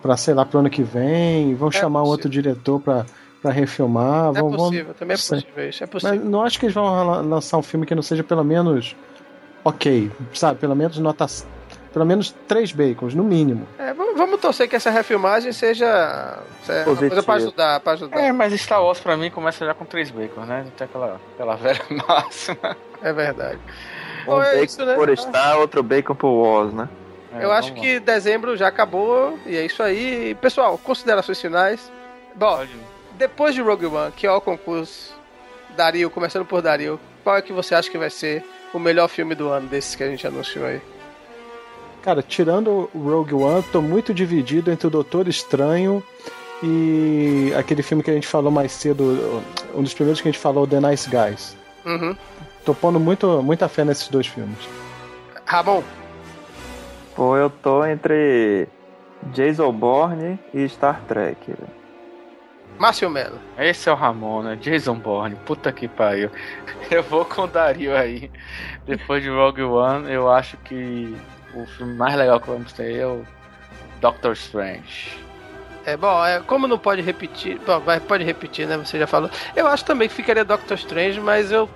pra, sei lá, pro ano que vem. Vão é chamar possível. um outro diretor pra, pra refilmar. É vão, possível, vão, também é possível isso. É possível. Mas não acho que eles vão lançar um filme que não seja pelo menos ok, sabe? Pelo menos nota pelo menos três bacons, no mínimo. É, vamos torcer que essa refilmagem seja, uma coisa pra ajudar, pra ajudar. É, mas Star Wars pra mim começa já com três bacons, né? Tem aquela, aquela velha máxima. É verdade. Um Bom, é bacon isso, né? por Star, outro bacon por Wars, né? É, Eu acho lá. que dezembro já acabou e é isso aí. Pessoal, considerações finais. Bom, Pode. depois de Rogue One, que é o concurso, Dario, começando por Dario, qual é que você acha que vai ser o melhor filme do ano desses que a gente anunciou aí? Cara, tirando o Rogue One, tô muito dividido entre o Doutor Estranho e aquele filme que a gente falou mais cedo, um dos primeiros que a gente falou, The Nice Guys. Uhum. Tô pondo muito, muita fé nesses dois filmes. Ramon? Pô, eu tô entre Jason Bourne e Star Trek. Márcio Melo. Esse é o Ramon, né? Jason Bourne. Puta que pariu. Eu vou com o Dario aí. Depois de Rogue One, eu acho que o filme mais legal que vamos ter é o Doctor Strange. É bom, é, como não pode repetir, bom, vai, pode repetir, né? Você já falou. Eu acho também que ficaria Doctor Strange, mas eu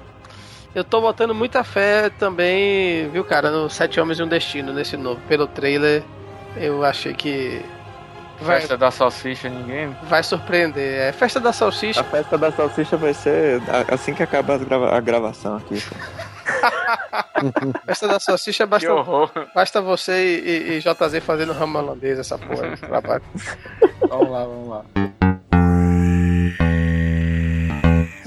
eu tô botando muita fé também, viu, cara, no Sete Homens e um Destino nesse novo. Pelo trailer, eu achei que Vai, festa da salsicha, ninguém. Vai surpreender. É festa da salsicha. A festa da salsicha vai ser assim que acabar a, grava a gravação aqui. festa da salsicha basta, basta você e, e, e JZ fazendo ramo holandês, essa porra. vamos lá, vamos lá.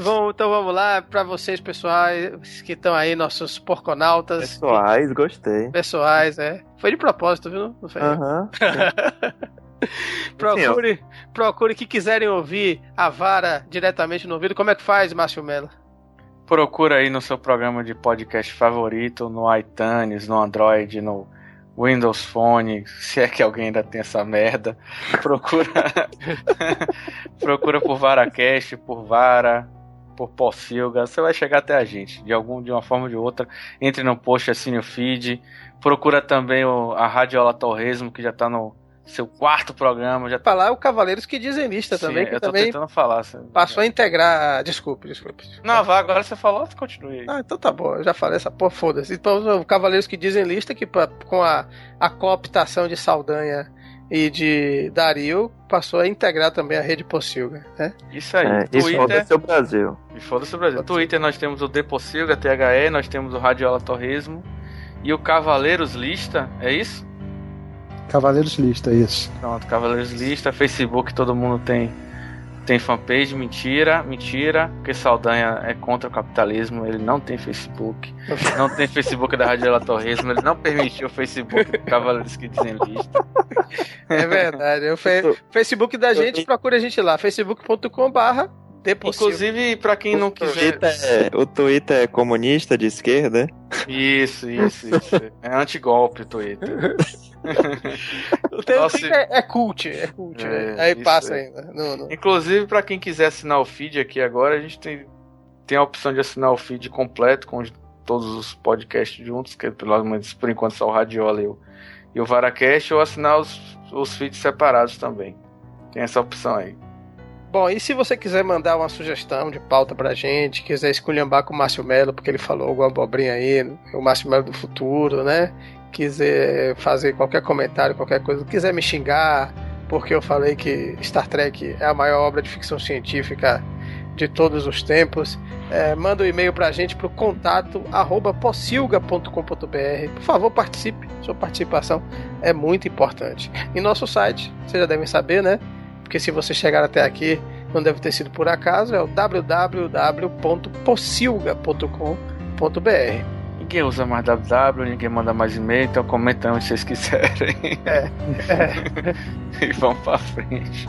Bom, então vamos lá para vocês, pessoais que estão aí, nossos porconautas. Pessoais, gostei. Pessoais, é. Foi de propósito, viu? Não foi? Aham. procure, procure que quiserem ouvir a vara diretamente no ouvido. Como é que faz, Márcio Mello? Procura aí no seu programa de podcast favorito, no iTunes, no Android, no Windows Phone, se é que alguém ainda tem essa merda. Procura procura por VaraCast, por Vara, por Pocilga, você vai chegar até a gente, de algum de uma forma ou de outra. Entre no post, assine o feed. Procura também o, a Radiola Torresmo, que já está no seu quarto programa. Já falar é o Cavaleiros que dizem lista Sim, também. Que eu tô também tentando falar. Sabe? Passou a integrar. Desculpe, desculpe. Não, vá, agora você falou, continue aí. Ah, então tá bom, eu já falei essa porra, foda-se. Então, o Cavaleiros que dizem lista, que pra, com a, a cooptação de Saldanha e de Dario, passou a integrar também a rede Possilga, né? Isso aí. É, Twitter... foda-se o Brasil. E foda-se o Brasil. Twitter nós temos o De Possilga, THE, nós temos o Radiola Torresmo e o Cavaleiros Lista, é isso? Cavaleiros Lista, isso. Pronto, Cavaleiros Lista, Facebook, todo mundo tem tem fanpage, mentira, mentira, porque Saldanha é contra o capitalismo, ele não tem Facebook, não tem Facebook da Rádio Torresmo, ele não permitiu o Facebook do Cavaleiros que dizem lista. É verdade, o fe Facebook da gente, procura a gente lá, facebook.com barra Inclusive, para quem não quiser. É, o Twitter é comunista de esquerda? Isso, isso, isso. É anti-golpe o Twitter. o Twitter é, é cult, é cult. É, aí passa é. ainda. No, no. Inclusive, para quem quiser assinar o feed aqui agora, a gente tem, tem a opção de assinar o feed completo com todos os podcasts juntos, que pelo menos por enquanto só o Radiola e o, e o Varacast, ou assinar os, os feeds separados também. Tem essa opção aí. Bom, e se você quiser mandar uma sugestão de pauta pra gente, quiser esculhambar com o Márcio Melo, porque ele falou alguma abobrinha aí, o Márcio Melo do futuro, né? Quiser fazer qualquer comentário, qualquer coisa, quiser me xingar, porque eu falei que Star Trek é a maior obra de ficção científica de todos os tempos, é, manda um e-mail pra gente pro contato arroba possilga.com.br. Por favor, participe. Sua participação é muito importante. Em nosso site, vocês já devem saber, né? porque se você chegar até aqui, não deve ter sido por acaso, é o www.possilga.com.br. Ninguém usa mais www, ninguém manda mais e-mail, então comentam se vocês quiserem. É. é. e vamos pra frente.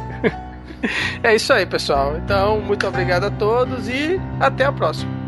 É isso aí, pessoal. Então, muito obrigado a todos e até a próxima.